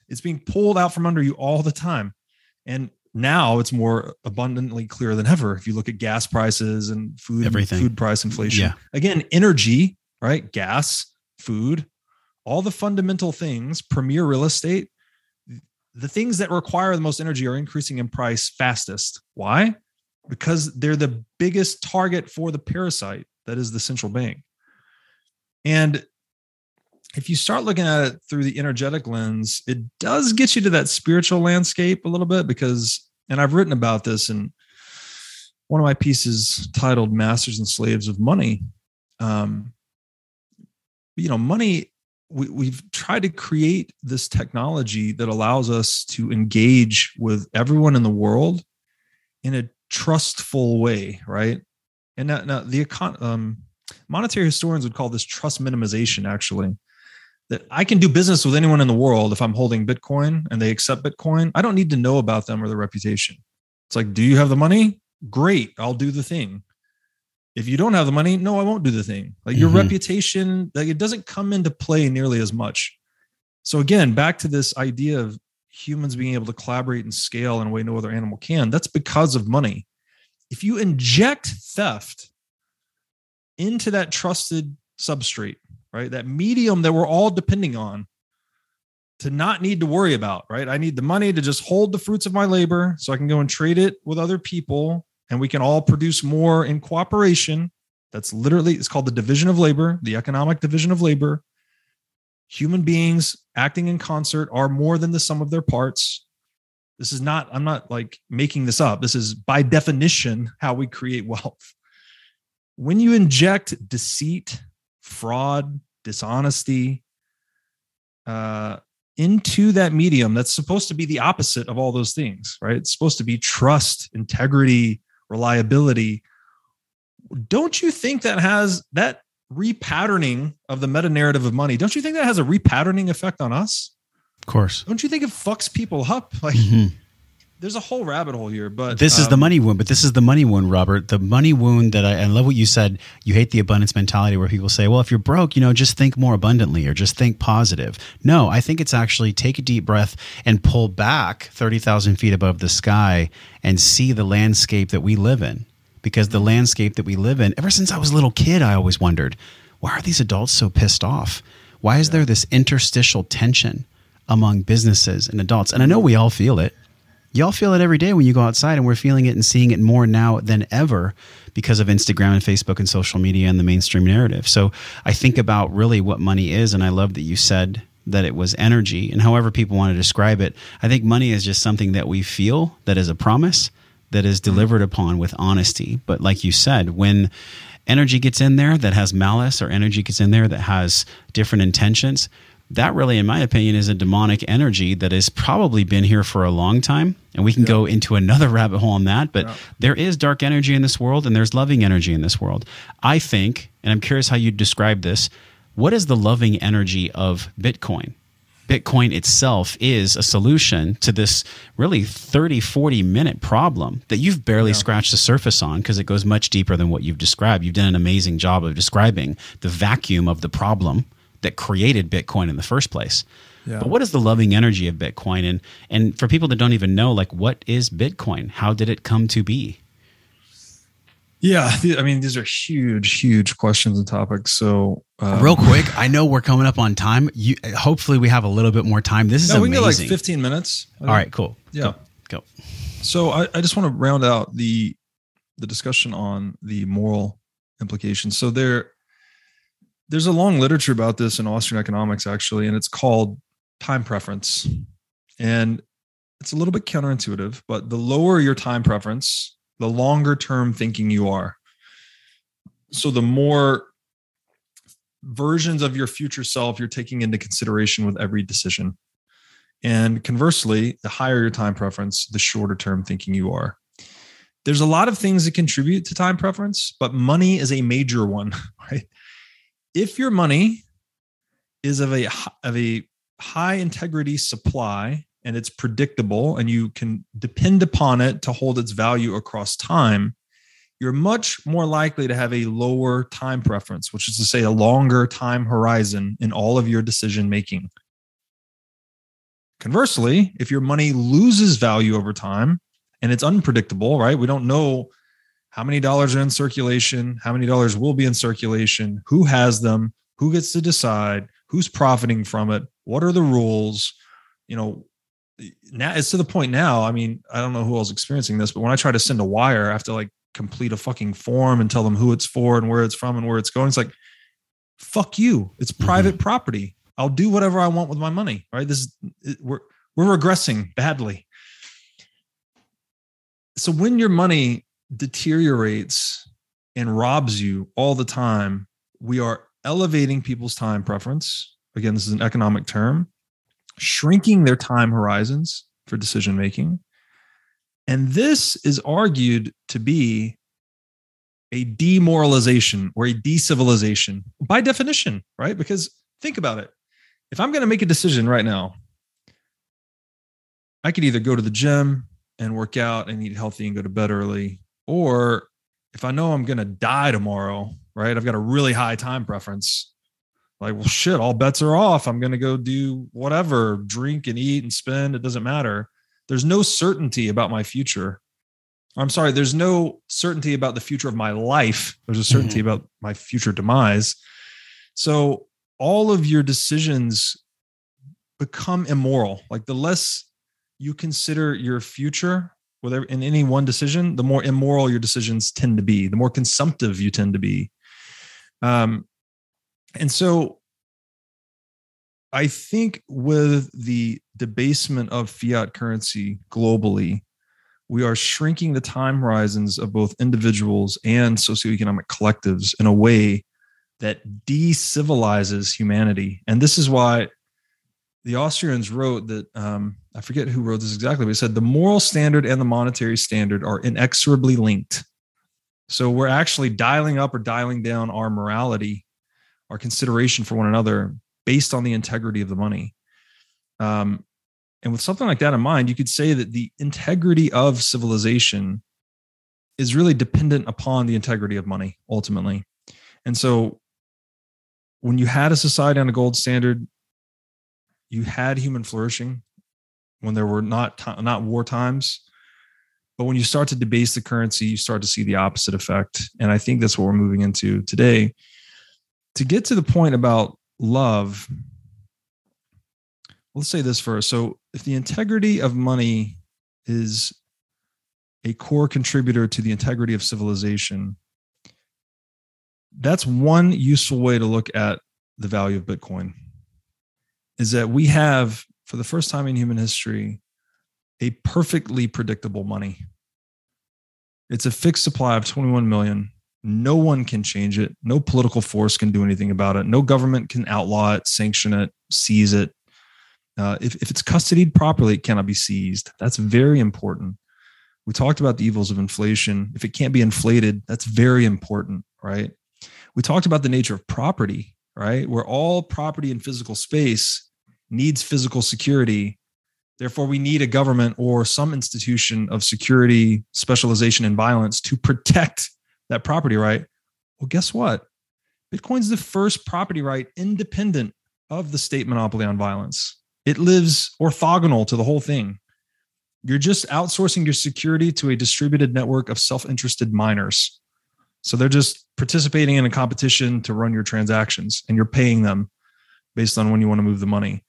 It's being pulled out from under you all the time. And now it's more abundantly clear than ever. If you look at gas prices and food Everything. food price inflation yeah. again energy right? Gas food all the fundamental things premier real estate the things that require the most energy are increasing in price fastest. Why? Because they're the biggest target for the parasite that is the central bank. And if you start looking at it through the energetic lens, it does get you to that spiritual landscape a little bit because, and I've written about this in one of my pieces titled Masters and Slaves of Money. Um, you know, money, we, we've tried to create this technology that allows us to engage with everyone in the world in a trustful way, right? And now, now the econ- um, monetary historians would call this trust minimization, actually that I can do business with anyone in the world if I'm holding Bitcoin and they accept Bitcoin. I don't need to know about them or their reputation. It's like, do you have the money? Great, I'll do the thing. If you don't have the money, no, I won't do the thing. Like your Mhm. reputation, like it doesn't come into play nearly as much. So again, back to this idea of humans being able to collaborate and scale in a way no other animal can. That's because of money. If you inject theft into that trusted substrate, right? That medium that we're all depending on to not need to worry about, right? I need the money to just hold the fruits of my labor so I can go and trade it with other people and we can all produce more in cooperation. That's literally, it's called the division of labor, the economic division of labor. Human beings acting in concert are more than the sum of their parts. This is not, I'm not like making this up. This is by definition how we create wealth. When you inject deceit, fraud, dishonesty uh, into that medium that's supposed to be the opposite of all those things, right? It's supposed to be trust, integrity, reliability. Don't you think that has that repatterning of the meta narrative of money? Don't you think that has a repatterning effect on us? Of course. Don't you think it fucks people up? [laughs] Like, Mhm. There's a whole rabbit hole here. But This is the um, money wound, but this is the money wound, Robert. The money wound that I, I love what you said. You hate the abundance mentality where people say, well, if you're broke, you know, just think more abundantly or just think positive. No, I think it's actually take a deep breath and pull back 30,000 feet above the sky and see the landscape that we live in. Because the landscape that we live in, ever since I was a little kid, I always wondered, why are these adults so pissed off? Why is there this interstitial tension among businesses and adults? And I know we all feel it. Y'all feel it every day when you go outside, and we're feeling it and seeing it more now than ever because of Instagram and Facebook and social media and the mainstream narrative. So I think about really what money is, and I love that you said that it was energy, and however people want to describe it. I think money is just something that we feel that is a promise that is mm-hmm. delivered upon with honesty. But like you said, when energy gets in there that has malice or energy gets in there that has different intentions, that really, in my opinion, is a demonic energy that has probably been here for a long time. And we can go into another [laughs] rabbit hole on that. But Yeah. there is dark energy in this world and there's loving energy in this world. I think, and I'm curious how you describe this, what is the loving energy of Bitcoin? Bitcoin itself is a solution to this really 30, 40 minute problem that you've barely scratched the surface on because it goes much deeper than what you've described. You've done an amazing job of describing the vacuum of the problem that created Bitcoin in the first place. Yeah. But what is the loving energy of Bitcoin? And, and for people that don't even know, like, what is Bitcoin? How did it come to be? Yeah, th- I mean, these are huge, huge questions and topics. So, um, Real quick, I know we're coming up on time. You, hopefully, we have a little bit more time. This is no, we can get like 15 minutes. All right, cool. Yeah. Go. So I, I just want to round out the the discussion on the moral implications. So there there's a long literature about this in Austrian economics actually, and it's called time preference. And it's a little bit counterintuitive, but the lower your time preference, the longer term thinking you are. So the more versions of your future self you're taking into consideration with every decision. And conversely, the higher your time preference, the shorter term thinking you are. There's a lot of things that contribute to time preference, but money is a major one, [laughs] right? If your money is of a of a high integrity supply and it's predictable and you can depend upon it to hold its value across time, you're much more likely to have a lower time preference, which is to say a longer time horizon in all of your decision making. Conversely, if your money loses value over time and it's unpredictable, right? We don't know how many dollars are in circulation, how many dollars will be in circulation, who has them, who gets to decide, who's profiting from it, what are the rules, you know, now it's to the point now. I mean, I don't know who else experiencing this, but when I try to send a wire, I have to like complete a fucking form and tell them who it's for and where it's from and where it's going. It's like, fuck you. It's mm-hmm. private property. I'll do whatever I want with my money. Right. This is we're we're regressing badly. So when your money deteriorates and robs you all the time, we are elevating people's time preference. Again, this is an economic term, shrinking their time horizons for decision making. And this is argued to be a demoralization or a decivilization by definition, right? Because think about it. if I'm going to make a decision right now, I could either go to the gym and work out and eat healthy and go to bed early, or if I know I'm going to die tomorrow, right? I've got a really high time preference. Like, well, shit, all bets are off. I'm going to go do whatever, drink and eat and spend. It doesn't matter. There's no certainty about my future. I'm sorry, there's no certainty about the future of my life. There's a certainty mm-hmm. about my future demise. So all of your decisions become immoral. Like the less you consider your future whether in any one decision, the more immoral your decisions tend to be, the more consumptive you tend to be. Um, and so I think with the debasement of fiat currency globally, we are shrinking the time horizons of both individuals and socioeconomic collectives in a way that decivilizes humanity. And this is why the Austrians wrote that um, I forget who wrote this exactly, but he said the moral standard and the monetary standard are inexorably linked. So we're actually dialing up or dialing down our morality, our consideration for one another based on the integrity of the money. Um, and with something like that in mind, you could say that the integrity of civilization is really dependent upon the integrity of money ultimately. And so when you had a society on a gold standard, you had human flourishing when there were not not war times. But when you start to debase the currency you start to see the opposite effect. And i think that's what we're moving into today. To get to the point about love let's say this first. So if the integrity of money is a core contributor to the integrity of civilization that's one useful way to look at the value of bitcoin is that we have, for the first time in human history, a perfectly predictable money. It's a fixed supply of 21 million. No one can change it. No political force can do anything about it. No government can outlaw it, sanction it, seize it. Uh, if, if it's custodied properly, it cannot be seized. That's very important. We talked about the evils of inflation. If it can't be inflated, that's very important, right? We talked about the nature of property, right? Where all property in physical space needs physical security. Therefore, we need a government or some institution of security, specialization, and violence to protect that property right. Well, guess what? Bitcoin's the first property right independent of the state monopoly on violence. It lives orthogonal to the whole thing. You're just outsourcing your security to a distributed network of self interested miners. So they're just participating in a competition to run your transactions and you're paying them based on when you want to move the money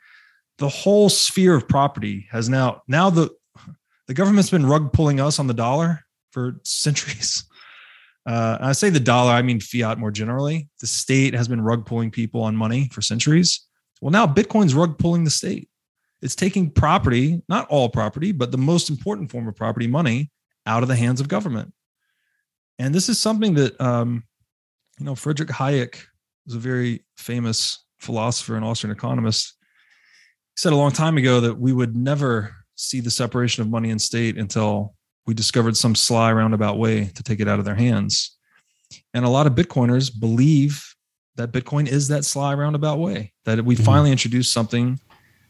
the whole sphere of property has now now the the government's been rug pulling us on the dollar for centuries. [laughs] Uh, I say the dollar, I mean fiat more generally. The state has been rug pulling people on money for centuries. Well, now Bitcoin's rug pulling the state. It's taking property, not all property, but the most important form of property, money, out of the hands of government. And this is something that, um, you know, Friedrich Hayek was a very famous philosopher and Austrian economist said a long time ago that we would never see the separation of money and state until we discovered some sly roundabout way to take it out of their hands. And a lot of Bitcoiners believe that Bitcoin is that sly roundabout way, that we mm-hmm. finally introduced something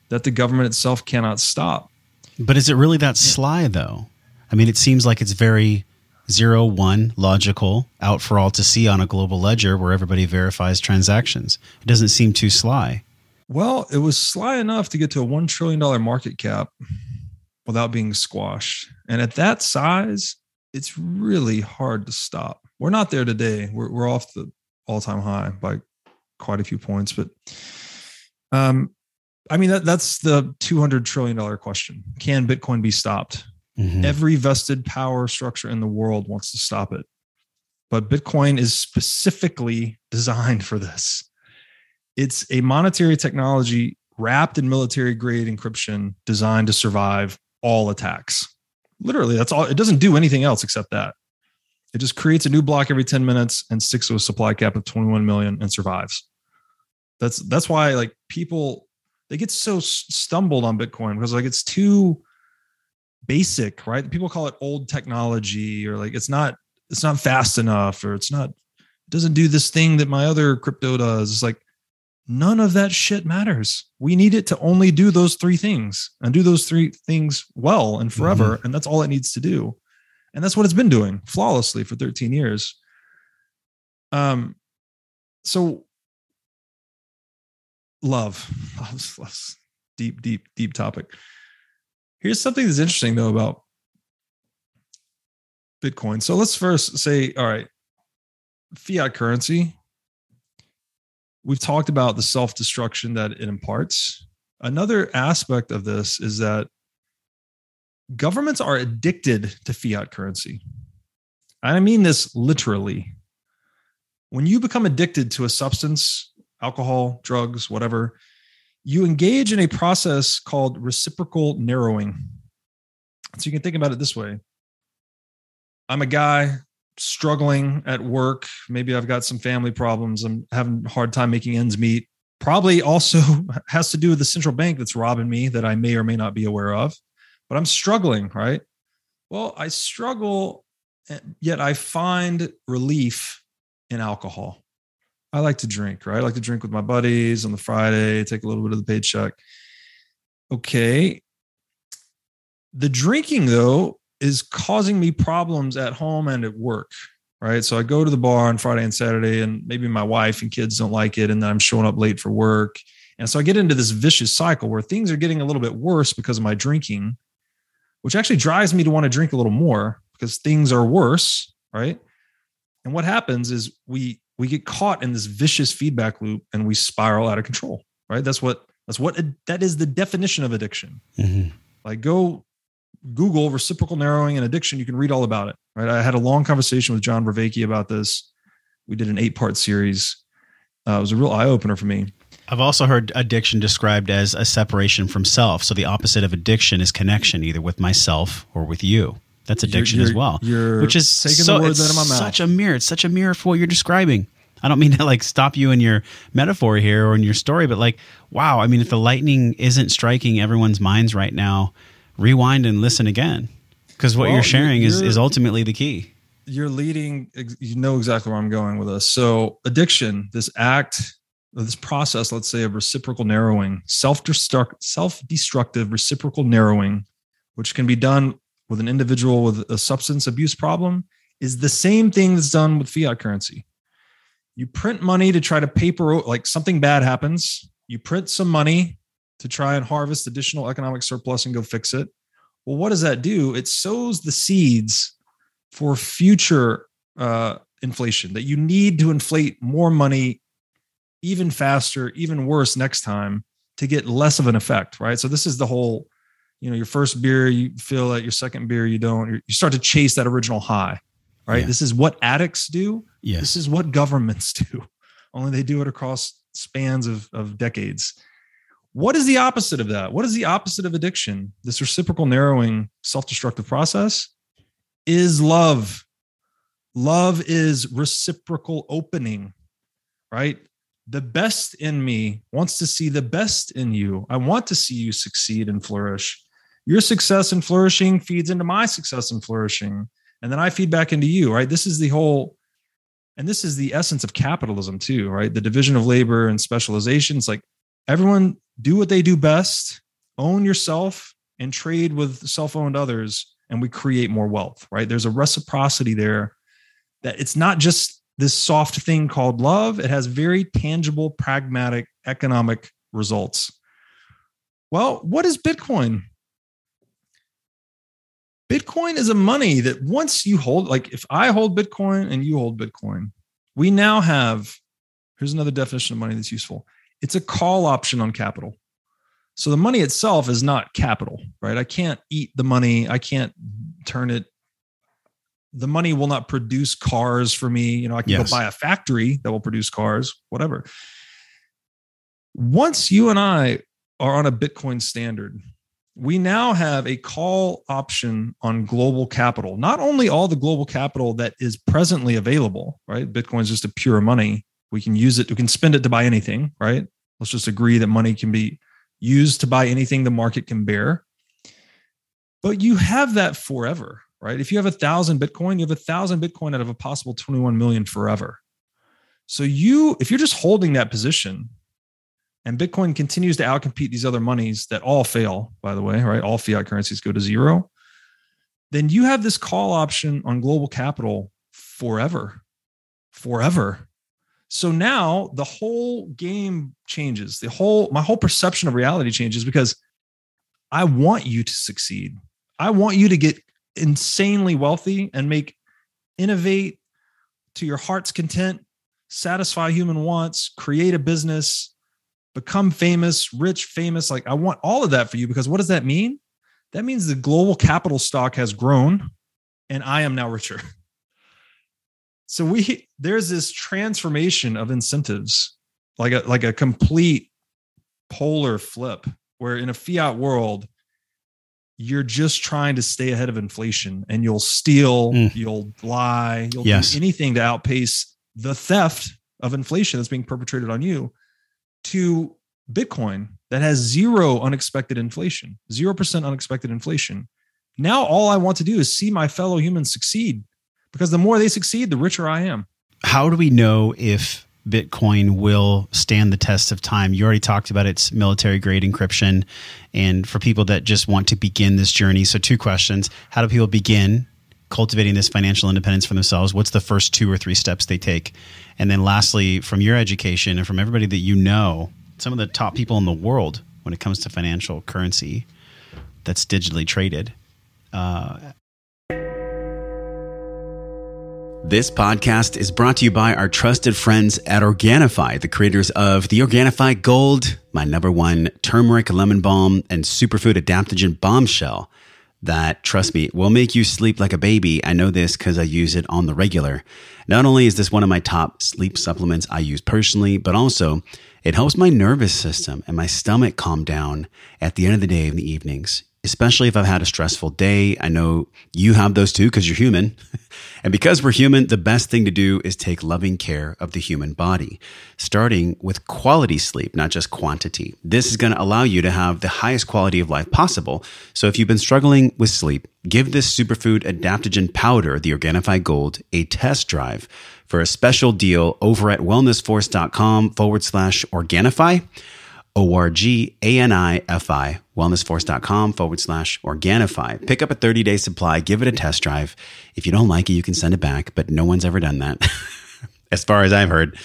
that the government itself cannot stop. But is it really that sly, though? I mean, it seems like it's very zero, one, logical, out for all to see on a global ledger where everybody verifies transactions. It doesn't seem too sly. Well, it was sly enough to get to a $1 trillion market cap without being squashed. And at that size, it's really hard to stop. We're not there today. We're, we're off the all time high by quite a few points. But um, I mean, that, that's the $200 trillion question. Can Bitcoin be stopped? Mm-hmm. Every vested power structure in the world wants to stop it. But Bitcoin is specifically designed for this it's a monetary technology wrapped in military grade encryption designed to survive all attacks. Literally, that's all. It doesn't do anything else except that. It just creates a new block every 10 minutes and sticks to a supply cap of 21 million and survives. That's that's why like people they get so stumbled on Bitcoin because like it's too basic, right? People call it old technology or like it's not it's not fast enough or it's not it doesn't do this thing that my other crypto does. It's like none of that shit matters. We need it to only do those three things and do those three things well and forever. And that's all it needs to do. And that's what it's been doing flawlessly for 13 years. Um, so love, [laughs] love's, love's deep, deep, deep topic. Here's something that's interesting though about Bitcoin. So let's first say, all right, fiat currency. We've talked about the self destruction that it imparts. Another aspect of this is that governments are addicted to fiat currency. I mean this literally. When you become addicted to a substance, alcohol, drugs, whatever, you engage in a process called reciprocal narrowing. So you can think about it this way I'm a guy struggling at work. Maybe I've got some family problems. I'm having a hard time making ends meet. Probably also [laughs] has to do with the central bank that's robbing me that I may or may not be aware of. But I'm struggling, right? Well, I struggle, eh, yet I find relief in alcohol. I like to drink, right? I like to drink with my buddies on the Friday, take a little bit of the paycheck. Okay. The drinking, though, is causing me problems at home and at work, right? So I go to the bar on Friday and Saturday, and maybe my wife and kids don't like it, and then I'm showing up late for work. And so I get into this vicious cycle where things are getting a little bit worse because of my drinking, which actually drives me to want to drink a little more because things are worse, right? And what happens is we we get caught in this vicious feedback loop and we spiral out of control, right? That's what that's what that is the definition of addiction. Mm-hmm. Like go Google reciprocal narrowing and addiction, you can read all about it. Right. I had a long conversation with John Vervaeke about this. We did an eight part series. Uh, it was a real eye opener for me. I've also heard addiction described as a separation from self. So the opposite of addiction is connection, either with myself or with you. That's addiction you're, as well. which is taking so, the words out of my mouth. Such a mirror. It's such a mirror for what you're describing. I don't mean to like stop you in your metaphor here or in your story, but like, wow. I mean, if the lightning isn't striking everyone's minds right now, rewind and listen again. Because what well, you're sharing you're, is, is ultimately the key. You're leading you know exactly where i'm going with this. So addiction this act this process let's say of reciprocal narrowing self-destruct self-destructive reciprocal narrowing which can be done with an individual with a substance abuse problem is the same thing that's done with fiat currency. You print money to try to paper like something bad happens. You print some money to try and harvest additional economic surplus and go fix it. Well, what does that do? It sows the seeds for future uh, inflation that you need to inflate more money even faster, even worse next time to get less of an effect, right? So this is the whole, you know, your first beer, you feel it, your second beer, you don't. You start to chase that original high, right? Yeah. This is what addicts do. Yes. This is what governments [laughs] do. Only they do it across spans of, of decades. What is the opposite of that? What is the opposite of addiction? This reciprocal narrowing, self destructive process is love. Love is reciprocal opening, right? The best in me wants to see the best in you. I want to see you succeed and flourish. Your success and flourishing feeds into my success and flourishing. And then I feed back into you, right? This is the whole, and this is the essence of capitalism too, right? The division of labor and specialization. It's like everyone do what they do best, own yourself, and trade with self owned others, and we create more wealth, right? There's a reciprocity there that it's not just this soft thing called love, it has very tangible, pragmatic economic results. Well, what is Bitcoin? Bitcoin is a money that once you hold, like if I hold Bitcoin and you hold Bitcoin, we now have, here's another definition of money that's useful it's a call option on capital. So the money itself is not capital, right? I can't eat the money. I can't turn it. The money will not produce cars for me. You know, I can yes. go buy a factory that will produce cars, whatever. Once you and I are on a Bitcoin standard, we now have a call option on global capital. Not only all the global capital that is presently available, right? Bitcoin is just a pure money, we can use it, we can spend it to buy anything, right? Let's just agree that money can be used to buy anything the market can bear. But you have that forever, right? If you have a thousand Bitcoin, you have a thousand Bitcoin out of a possible 21 million forever. So you, if you're just holding that position, and Bitcoin continues to outcompete these other monies that all fail, by the way, right? All fiat currencies go to zero, then you have this call option on global capital forever, forever. So now the whole game changes. The whole, my whole perception of reality changes because I want you to succeed. I want you to get insanely wealthy and make, innovate to your heart's content, satisfy human wants, create a business, become famous, rich, famous. Like I want all of that for you because what does that mean? That means the global capital stock has grown and I am now richer. [laughs] So we there's this transformation of incentives, like a like a complete polar flip, where in a fiat world, you're just trying to stay ahead of inflation and you'll steal, mm. you'll lie, you'll yes. do anything to outpace the theft of inflation that's being perpetrated on you to Bitcoin that has zero unexpected inflation, 0% unexpected inflation. Now, all I want to do is see my fellow humans succeed because the more they succeed, the richer I am. How do we know if Bitcoin will stand the test of time? You already talked about its military grade encryption. And for people that just want to begin this journey, so two questions How do people begin cultivating this financial independence for themselves? What's the first two or three steps they take? And then lastly, from your education and from everybody that you know, some of the top people in the world when it comes to financial currency that's digitally traded. Uh, this podcast is brought to you by our trusted friends at Organifi, the creators of the Organifi Gold, my number one turmeric lemon balm and superfood adaptogen bombshell that, trust me, will make you sleep like a baby. I know this because I use it on the regular. Not only is this one of my top sleep supplements I use personally, but also it helps my nervous system and my stomach calm down at the end of the day in the evenings, especially if I've had a stressful day. I know you have those too because you're human. [laughs] and because we're human, the best thing to do is take loving care of the human body, starting with quality sleep, not just quantity. This is going to allow you to have the highest quality of life possible. So if you've been struggling with sleep, give this superfood adaptogen powder, the Organifi Gold, a test drive for a special deal over at wellnessforce.com forward slash Organifi, O R G A N I F I, wellnessforce.com forward slash Organifi. Pick up a 30 day supply, give it a test drive. If you don't like it, you can send it back, but no one's ever done that, [laughs] as far as I've heard.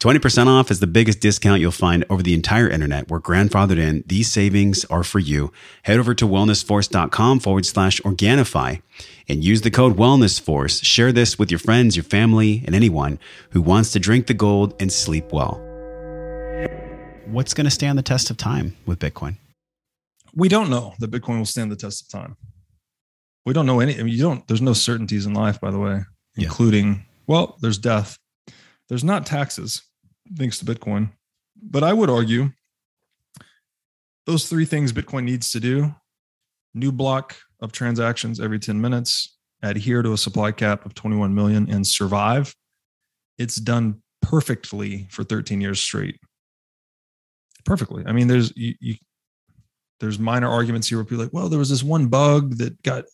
20% off is the biggest discount you'll find over the entire internet. We're grandfathered in. These savings are for you. Head over to wellnessforce.com forward slash Organifi and use the code WellnessForce. Share this with your friends, your family, and anyone who wants to drink the gold and sleep well. What's going to stand the test of time with Bitcoin? We don't know that Bitcoin will stand the test of time. We don't know any. I mean, you don't. There's no certainties in life, by the way, including yeah. well, there's death. There's not taxes thanks to Bitcoin. But I would argue those three things Bitcoin needs to do new block of transactions every 10 minutes, adhere to a supply cap of 21 million, and survive. It's done perfectly for 13 years straight. Perfectly. I mean, there's you, you there's minor arguments here where people like, well, there was this one bug that got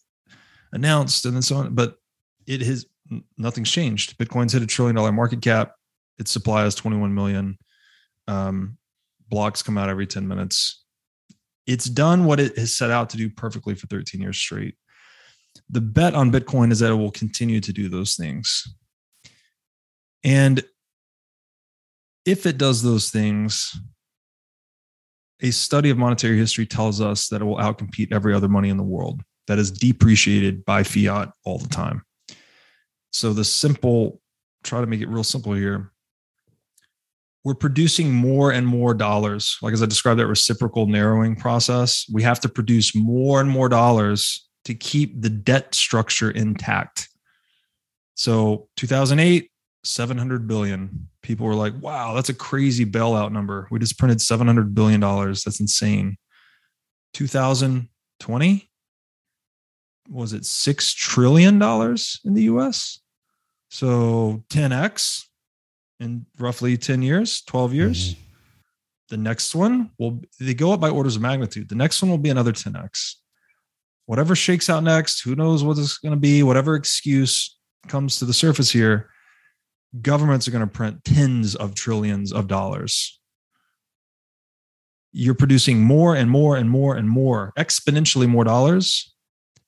announced and then so on, but it has nothing's changed. Bitcoin's hit a trillion dollar market cap its supply is 21 million. Um, blocks come out every 10 minutes. It's done what it has set out to do perfectly for 13 years straight. The bet on Bitcoin is that it will continue to do those things. And if it does those things, a study of monetary history tells us that it will outcompete every other money in the world that is depreciated by fiat all the time. So the simple, try to make it real simple here we're producing more and more dollars. Like as I described that reciprocal narrowing process, we have to produce more and more dollars to keep the debt structure intact. So 2008, 700 billion. People were like, wow, that's a crazy bailout number. We just printed 700 billion dollars. That's insane. 2020 was it 6 trillion dollars in the US? So 10x in roughly 10 years, 12 years. Mm-hmm. The next one will they go up by orders of magnitude. The next one will be another 10x. Whatever shakes out next, who knows what it's going to be, whatever excuse comes to the surface here, governments are going to print tens of trillions of dollars. you're producing more and more and more and more, exponentially more dollars,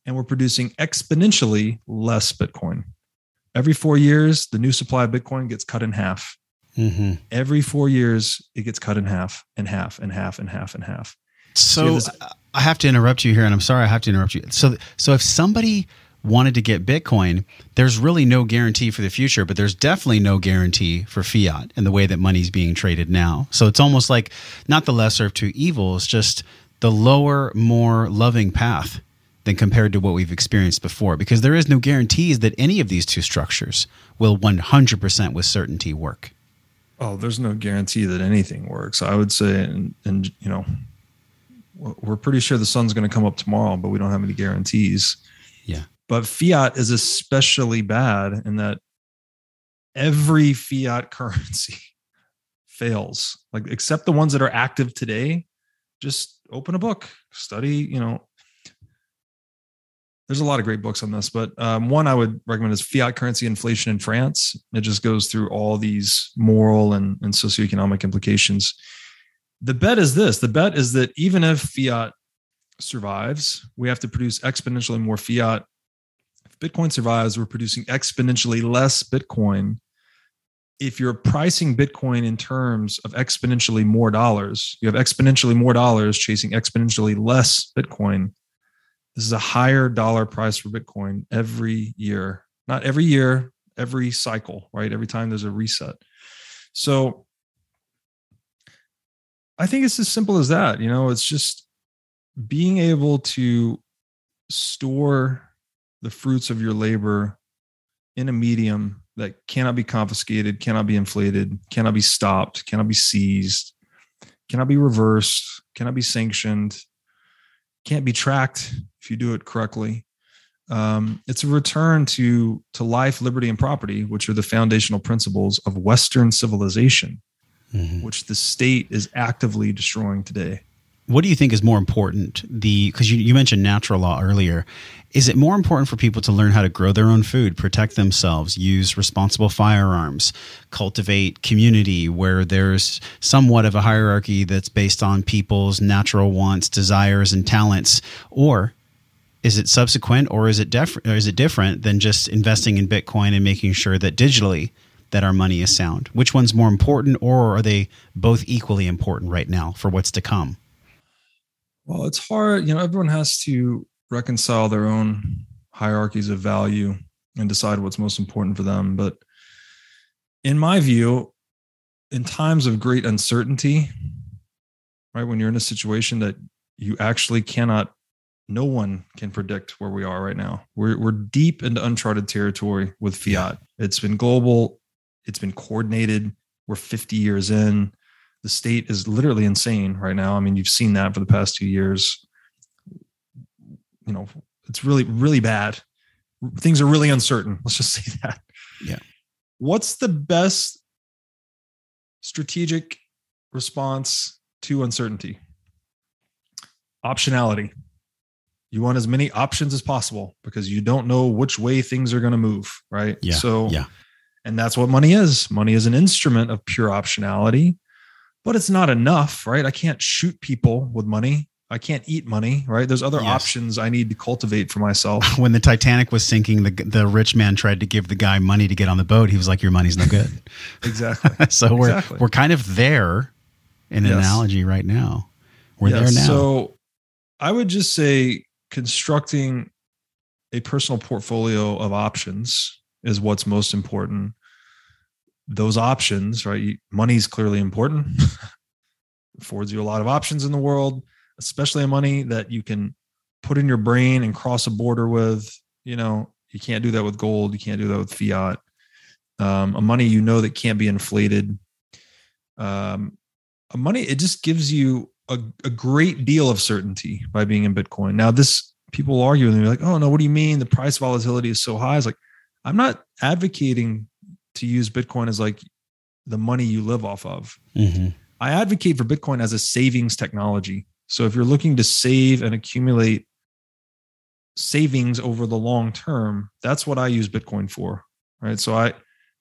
and we're producing exponentially less Bitcoin. Every four years, the new supply of Bitcoin gets cut in half. Mm-hmm. Every four years, it gets cut in half and half and half and half and half. So this- I have to interrupt you here, and I'm sorry I have to interrupt you. So, so if somebody wanted to get Bitcoin, there's really no guarantee for the future, but there's definitely no guarantee for fiat and the way that money's being traded now. So it's almost like not the lesser of two evils, just the lower, more loving path than compared to what we've experienced before, because there is no guarantees that any of these two structures will 100% with certainty work. Oh, there's no guarantee that anything works. I would say, and, and you know, we're pretty sure the sun's going to come up tomorrow, but we don't have any guarantees. But fiat is especially bad in that every fiat [laughs] currency fails. Like, except the ones that are active today, just open a book, study, you know. There's a lot of great books on this, but um, one I would recommend is Fiat Currency Inflation in France. It just goes through all these moral and, and socioeconomic implications. The bet is this the bet is that even if fiat survives, we have to produce exponentially more fiat. Bitcoin survives, we're producing exponentially less Bitcoin. If you're pricing Bitcoin in terms of exponentially more dollars, you have exponentially more dollars chasing exponentially less Bitcoin. This is a higher dollar price for Bitcoin every year. Not every year, every cycle, right? Every time there's a reset. So I think it's as simple as that. You know, it's just being able to store the fruits of your labor in a medium that cannot be confiscated, cannot be inflated, cannot be stopped, cannot be seized, cannot be reversed, cannot be sanctioned, can't be tracked if you do it correctly. Um, it's a return to to life, liberty, and property, which are the foundational principles of Western civilization, Mhm. which the state is actively destroying today. What do you think is more important? The because you, you mentioned natural law earlier. Is it more important for people to learn how to grow their own food, protect themselves, use responsible firearms, cultivate community where there's somewhat of a hierarchy that's based on people's natural wants, desires, and talents, or is it subsequent, or is it def- or is it different than just investing in Bitcoin and making sure that digitally that our money is sound? Which one's more important, or are they both equally important right now for what's to come? Well, it's hard. You know, everyone has to reconcile their own hierarchies of value and decide what's most important for them. But in my view, in times of great uncertainty, right, when you're in a situation that you actually cannot, no one can predict where we are right now. We're, we're deep into uncharted territory with fiat. It's been global, it's been coordinated. We're 50 years in the state is literally insane right now. I mean, you've seen that for the past two years. You know, it's really, really bad. Things are really uncertain. Let's just [laughs] say that. Yeah. What's the best strategic response to uncertainty? Optionality. You want as many options as possible because you don't know which way things are going to move, right? Yeah. So, yeah. and that's what money is. Money is an instrument of pure optionality but it's not enough, right? I can't shoot people with money. I can't eat money, right? There's other Yes. options I need to cultivate for myself. [laughs] When the Titanic was sinking, the the rich man tried to give the guy money to get on the boat. He was like, "Your money's no good." [laughs] exactly. [laughs] so we're Exactly. we're kind of there in an Yes. analogy right now. We're Yes. there now. So I would just say constructing a personal portfolio of options is what's most important. Those options, right? you- Money's clearly important. [laughs] Affords you a lot of options in the world, especially a money that you can put in your brain and cross a border with. You know, you can't do that with gold. You can't do that with fiat. Um, a money you know that can't be inflated. Um, a money it just gives you a, a great deal of certainty by being in Bitcoin. Now, this people argue and they're like, "Oh no, what do you mean the price volatility is so high?" It's like I'm not advocating to use Bitcoin as like the money you live off of. Mhm. I advocate for Bitcoin as a savings technology. So if you're looking to save and accumulate savings over the long term, that's what I use Bitcoin for. Right. So I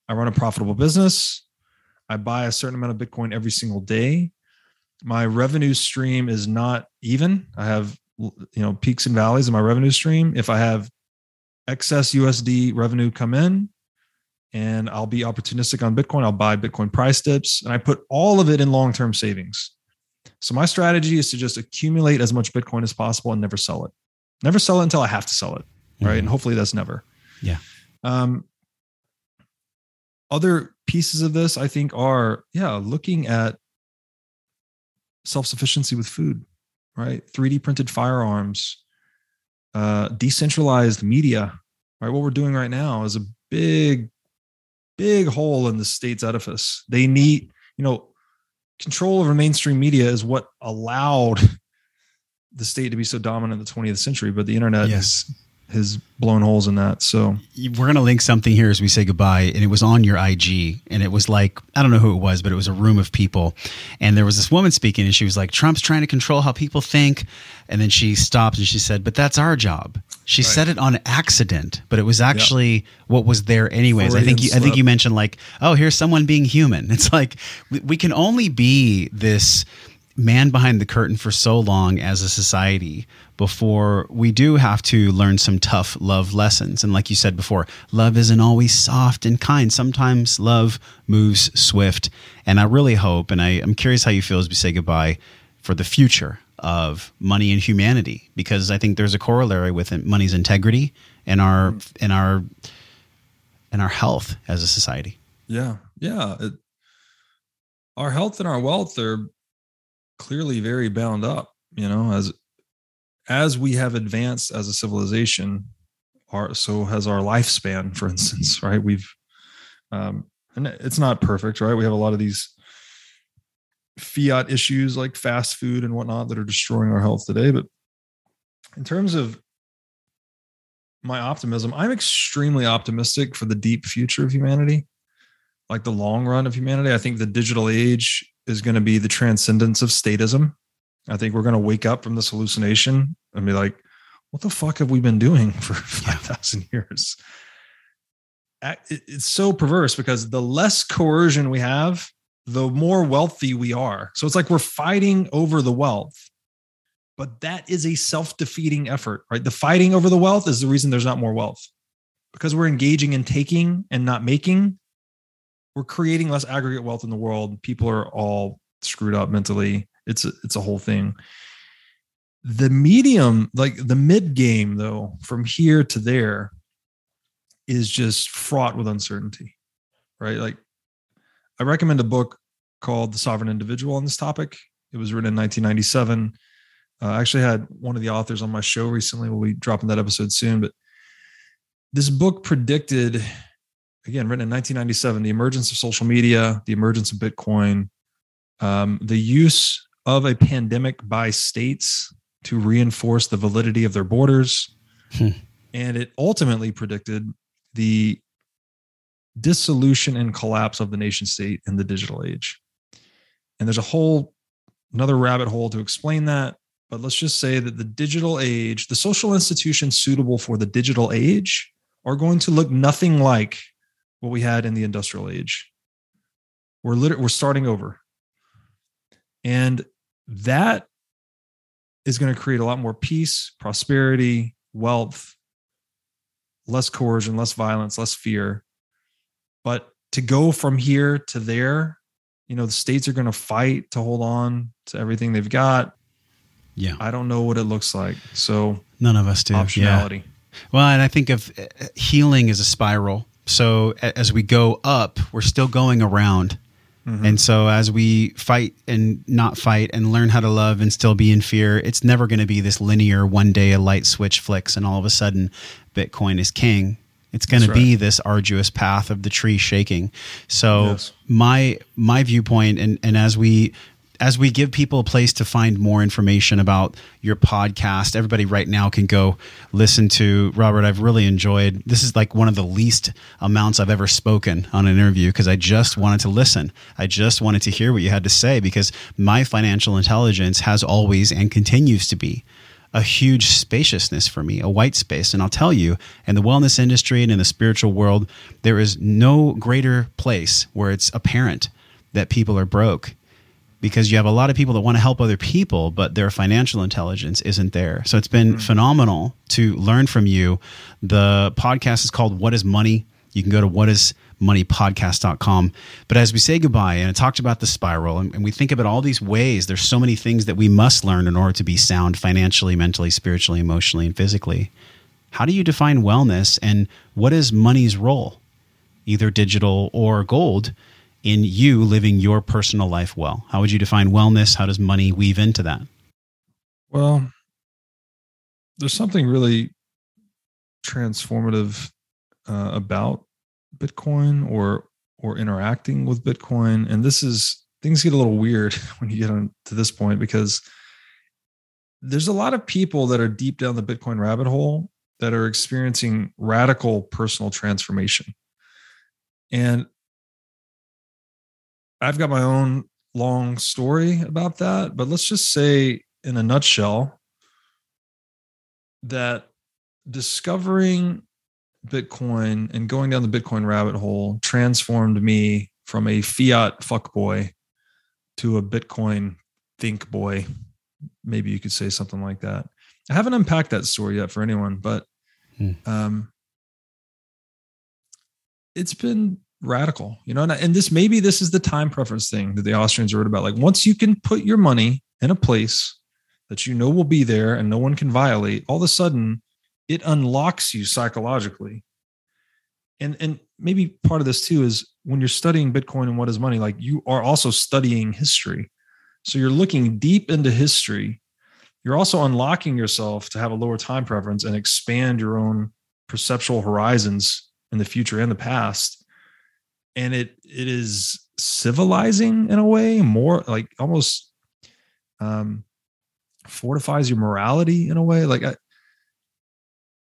I run a profitable business. I buy a certain amount of Bitcoin every single day. my revenue stream is not even. I have you know peaks and valleys in my revenue stream. If I have excess USD revenue come in, and I'll be opportunistic on Bitcoin, I'll buy Bitcoin price dips, and I put all of it in long term savings. So my strategy is to just accumulate as much Bitcoin as possible and never sell it. Never sell it until I have to sell it, right? Mhm. And hopefully that's never. Yeah. Um, other pieces of this, I think, are yeah, looking at self sufficiency with food, right? 3D printed firearms, uh, decentralized media, right? What we're doing right now is a big, big hole in the state's edifice. They need, you know, control over mainstream media is what allowed [laughs] the state to be so dominant in the 20th century, but the internet Yes. Has, blown holes in that. So. We're going to link something here as we say goodbye and it was on your ig and it was like i don't know who it was but it was a room of people. And there was this woman speaking and she was like trump's trying to control how people think. And then she stopped and she said but that's our job. She Right. said it on accident but it was actually what was there anyways. I think you, i think you mentioned like oh here's someone being human. [laughs] It's like we, we can only be this man behind the curtain for so long as a society before we do have to learn some tough love lessons. And like you said before, love isn't always soft and kind. Sometimes love moves swift. And I really hope, and I, I'm curious how you feel as we say goodbye for the future of money and humanity, because I think there's a corollary with money's integrity and our mm. and our and our health as a society. Yeah, yeah. It, our health and our wealth are clearly very bound up. You know, as as we have advanced as a civilization, our so has our lifespan. For instance, [laughs] right? We've um, and it's not perfect, right? We have a lot of these fiat issues like fast food and whatnot that are destroying our health today. But in terms of my optimism, I'm extremely optimistic for the deep future of humanity like the long run of humanity. I think the digital age is going to be the transcendence of statism. I think we're going to wake up from this hallucination and be like, what the fuck have we been doing for [laughs] 5,000 years? It's so perverse because the less coercion we have, the more wealthy we are. So it's like we're fighting over the wealth. But that is a self defeating effort, right? The fighting over the wealth is the reason there's not more wealth because we're engaging in taking and not making we're creating less aggregate wealth in the world. People are all screwed up mentally. It's a, it's a whole thing. The medium, like the mid game, though, from here to there, is just fraught with uncertainty, right? Like, I recommend a book called The Sovereign Individual on this topic. It was written in 1997. Uh, I actually had one of the authors on my show recently. We'll be dropping that episode soon, but this book predicted again written in 1997 the emergence of social media the emergence of bitcoin um, the use of a pandemic by states to reinforce the validity of their borders Hmm. and it ultimately predicted the dissolution and collapse of the nation state in the digital age and there's a whole another rabbit hole to explain that but let's just say that the digital age the social institutions suitable for the digital age are going to look nothing like what we had in the industrial age. We're literally we're starting over. And that is going to create a lot more peace, prosperity, wealth, less coercion, less violence, less fear. But to go from here to there, you know, the states are going to fight to hold on to everything they've got. Yeah. I don't know what it looks like. So None of us do. Yeah. optionality. Well, and I think of uh, healing as a spiral. So as we go up, we're still going around. Mhm. And so as we fight and not fight and learn how to love and still be in fear, it's never going to be this linear one day a light switch flicks and all of a sudden Bitcoin is king. It's going to That's be this arduous path of the tree shaking. So Yes. my my viewpoint and and as we as we give people a place to find more information about your podcast, everybody right now can go listen to Robert. I've really enjoyed this is like one of the least amounts I've ever spoken on an interview because I just wanted to listen. I just wanted to hear what you had to say because my financial intelligence has always and continues to be a huge spaciousness for me, a white space. And I'll tell you, in the wellness industry and in the spiritual world, there is no greater place where it's apparent that people are broke because you have a lot of people that want to help other people, but their financial intelligence isn't there. So it's been mm-hmm. phenomenal to learn from you. The podcast is called What is Money? You can go to whatismoneypodcast.com. But as we say goodbye, and I talked about the spiral, and, and we think about all these ways, there's so many things that we must learn in order to be sound financially, mentally, spiritually, emotionally, and physically. How do you define wellness, and what is money's role, either digital or gold? In you living your personal life well? How would you define wellness? How does money weave into that? Well, there's something really transformative uh, about Bitcoin or or interacting with Bitcoin, and this is things get a little weird [laughs] when you get on to this point because there's a lot of people that are deep down the Bitcoin rabbit hole that are experiencing radical personal transformation. And I've got my own long story about that, but let's just say in a nutshell that discovering Bitcoin and going down the Bitcoin rabbit hole transformed me from a fiat fuckboy to a Bitcoin think boy. Maybe you could say something like that. I haven't unpacked that story yet for anyone, but hmm. um, it's been radical, you know, and, and this maybe this is the time preference thing that the Austrians wrote about. Like once you can put your money in a place that you know will be there and no one can violate, all of a sudden it unlocks you psychologically. And and maybe part of this too is when you're studying Bitcoin and what is money, like you are also studying history. So you're looking deep into history. You're also unlocking yourself to have a lower time preference and expand your own perceptual horizons in the future and the past and it it is civilizing in a way more like almost um fortifies your morality in a way. Like I,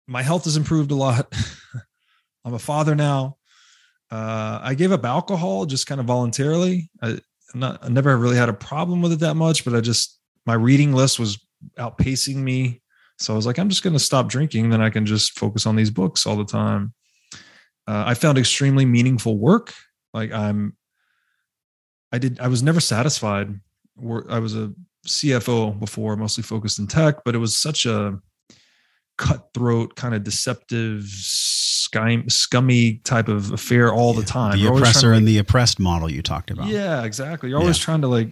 my health has improved a lot. [laughs] I'm a father now. Uh i gave up alcohol just kind of voluntarily. I, not, I never really had a problem with it that much but i just my reading list was outpacing me. So i was like i'm just going to stop drinking then i can just focus on these books all the time uh, I found extremely meaningful work. Like I'm, I did, I was never satisfied. I was a CFO before, mostly focused in tech, but it was such a cutthroat, kind of deceptive, scummy type of affair all the time. The oppressor and like, the oppressed model you talked about. Yeah, exactly. You're always yeah. trying to like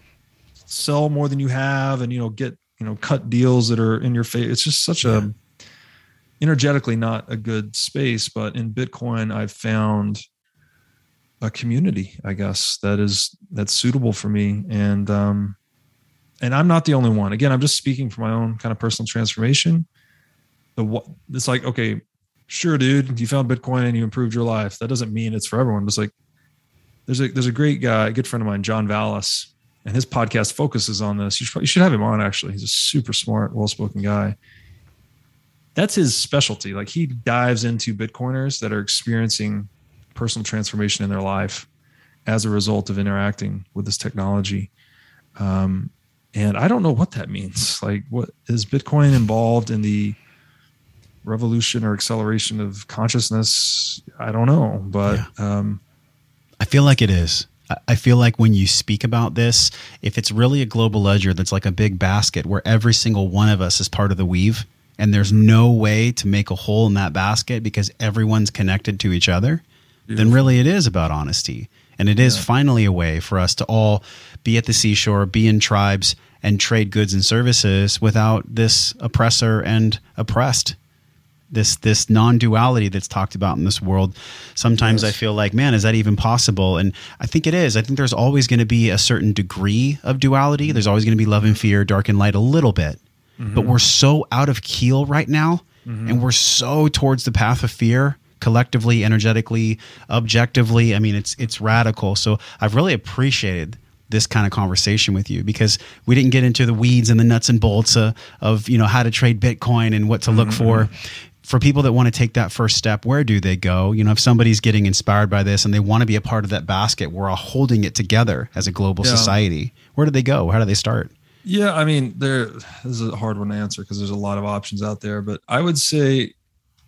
sell more than you have, and you know get you know cut deals that are in your face. It's just such yeah. a energetically not a good space, but in Bitcoin, I've found a community, I guess, that is that's suitable for me. And um, and I'm not the only one. Again, I'm just speaking for my own kind of personal transformation. The it's like, okay, sure, dude, you found Bitcoin and you improved your life. That doesn't mean it's for everyone. It's like there's a there's a great guy, a good friend of mine, John Vallis, and his podcast focuses on this. You should, you should have him on. Actually, he's a super smart, well spoken guy that's his specialty. Like he dives into Bitcoiners that are experiencing personal transformation in their life as a result of interacting with this technology. Um, and I don't know what that means. [laughs] Like, what is Bitcoin involved in the revolution or acceleration of consciousness? I don't know, but yeah. um, I feel like it is. I feel like when you speak about this, if it's really a global ledger that's like a big basket where every single one of us is part of the weave, and there's no way to make a hole in that basket because everyone's connected to each other, Beautiful. then really it is about honesty. And it is yeah. finally a way for us to all be at the seashore, be in tribes, and trade goods and services without this oppressor and oppressed. This this non-duality that's talked about in this world. Sometimes yes. I feel like, man, is that even possible? And I think it is. I think there's always going to be a certain degree of duality. There's always going to be love and fear, dark and light, a little bit mm-hmm. but we're so out of keel right now mm-hmm. and we're so towards the path of fear collectively energetically objectively i mean it's it's radical so i've really appreciated this kind of conversation with you because we didn't get into the weeds and the nuts and bolts uh, of you know how to trade bitcoin and what to look mm-hmm. for for people that want to take that first step where do they go you know if somebody's getting inspired by this and they want to be a part of that basket we're all holding it together as a global yeah. society where do they go how do they start yeah, I mean, there. This is a hard one to answer because there's a lot of options out there. But I would say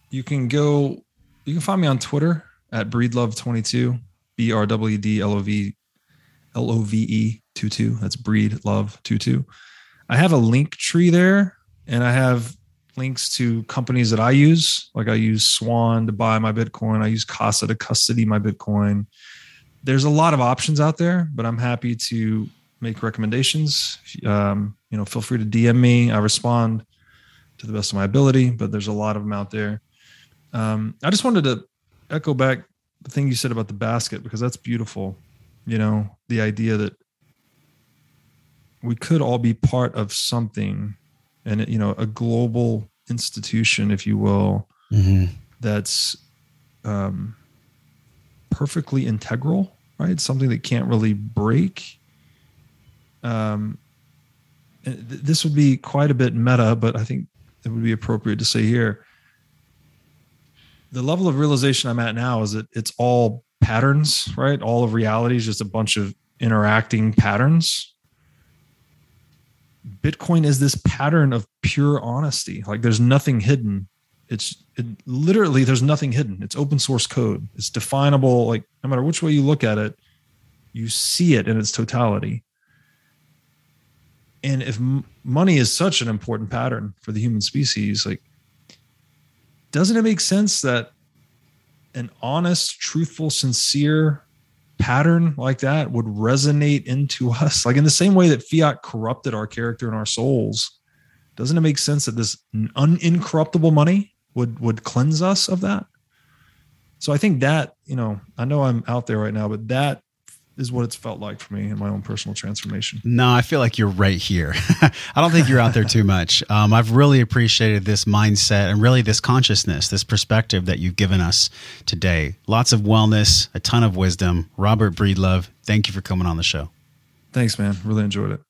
you can go. You can find me on Twitter at breedlove22, B R W D L O V L O V E 22. That's breed love 22. I have a link tree there and I have links to companies that I use. Like I use Swan to buy my Bitcoin. I use Casa to custody my Bitcoin. There's a lot of options out there, but I'm happy to make recommendations. Um, you know, feel free to DM me. I respond to the best of my ability, but there's a lot of them out there. Um, I just wanted to echo back the thing you said about the basket because that's beautiful. You know, the idea that we could all be part of something and you know a global institution if you will mm-hmm. that's um, perfectly integral right something that can't really break um, this would be quite a bit meta but i think it would be appropriate to say here the level of realization i'm at now is that it's all patterns right all of reality is just a bunch of interacting patterns Bitcoin is this pattern of pure honesty. Like there's nothing hidden. It's it, literally there's nothing hidden. It's open source code. It's definable. Like no matter which way you look at it, you see it in its totality. And if money is such an important pattern for the human species, like doesn't it make sense that an honest, truthful, sincere pattern like that would resonate into [laughs] us? Like in the same way that fiat corrupted our character and our souls doesn't it make sense that this unincorruptible money would would cleanse us of that? So i think that you know i know i'm out there right now but that is what it's felt like for me in my own personal transformation. No, I feel like you're right here. [laughs] I don't think you're out there too much. Um, I've really appreciated this mindset and really this consciousness, this perspective that you've given us today. Lots of wellness, a ton of wisdom. Robert Breedlove, thank you for coming on the show. Thanks, man. Really enjoyed it.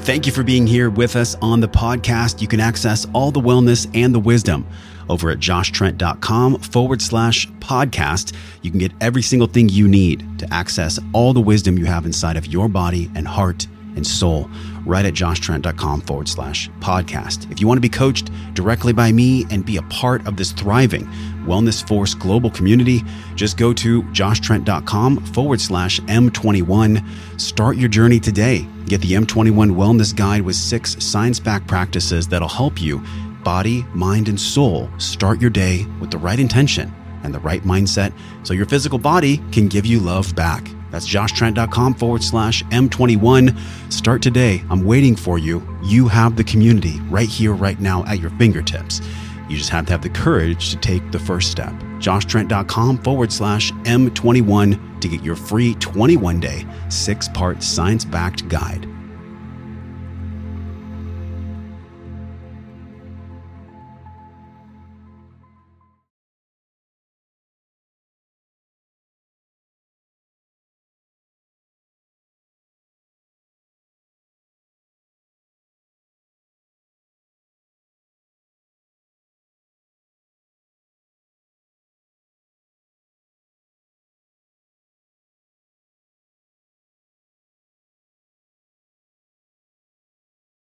Thank you for being here with us on the podcast. You can access all the wellness and the wisdom over at joshtrent.com forward slash podcast. You can get every single thing you need to access all the wisdom you have inside of your body and heart and soul right at joshtrent.com forward slash podcast. If you want to be coached directly by me and be a part of this thriving Wellness Force global community, just go to joshtrent.com forward slash M21. Start your journey today. Get the M21 Wellness Guide with six science backed practices that'll help you body, mind, and soul start your day with the right intention and the right mindset so your physical body can give you love back. That's joshtrent.com forward slash M21. Start today. I'm waiting for you. You have the community right here, right now at your fingertips. You just have to have the courage to take the first step. joshtrent.com forward slash M21 to get your free 21 day, six part science backed guide.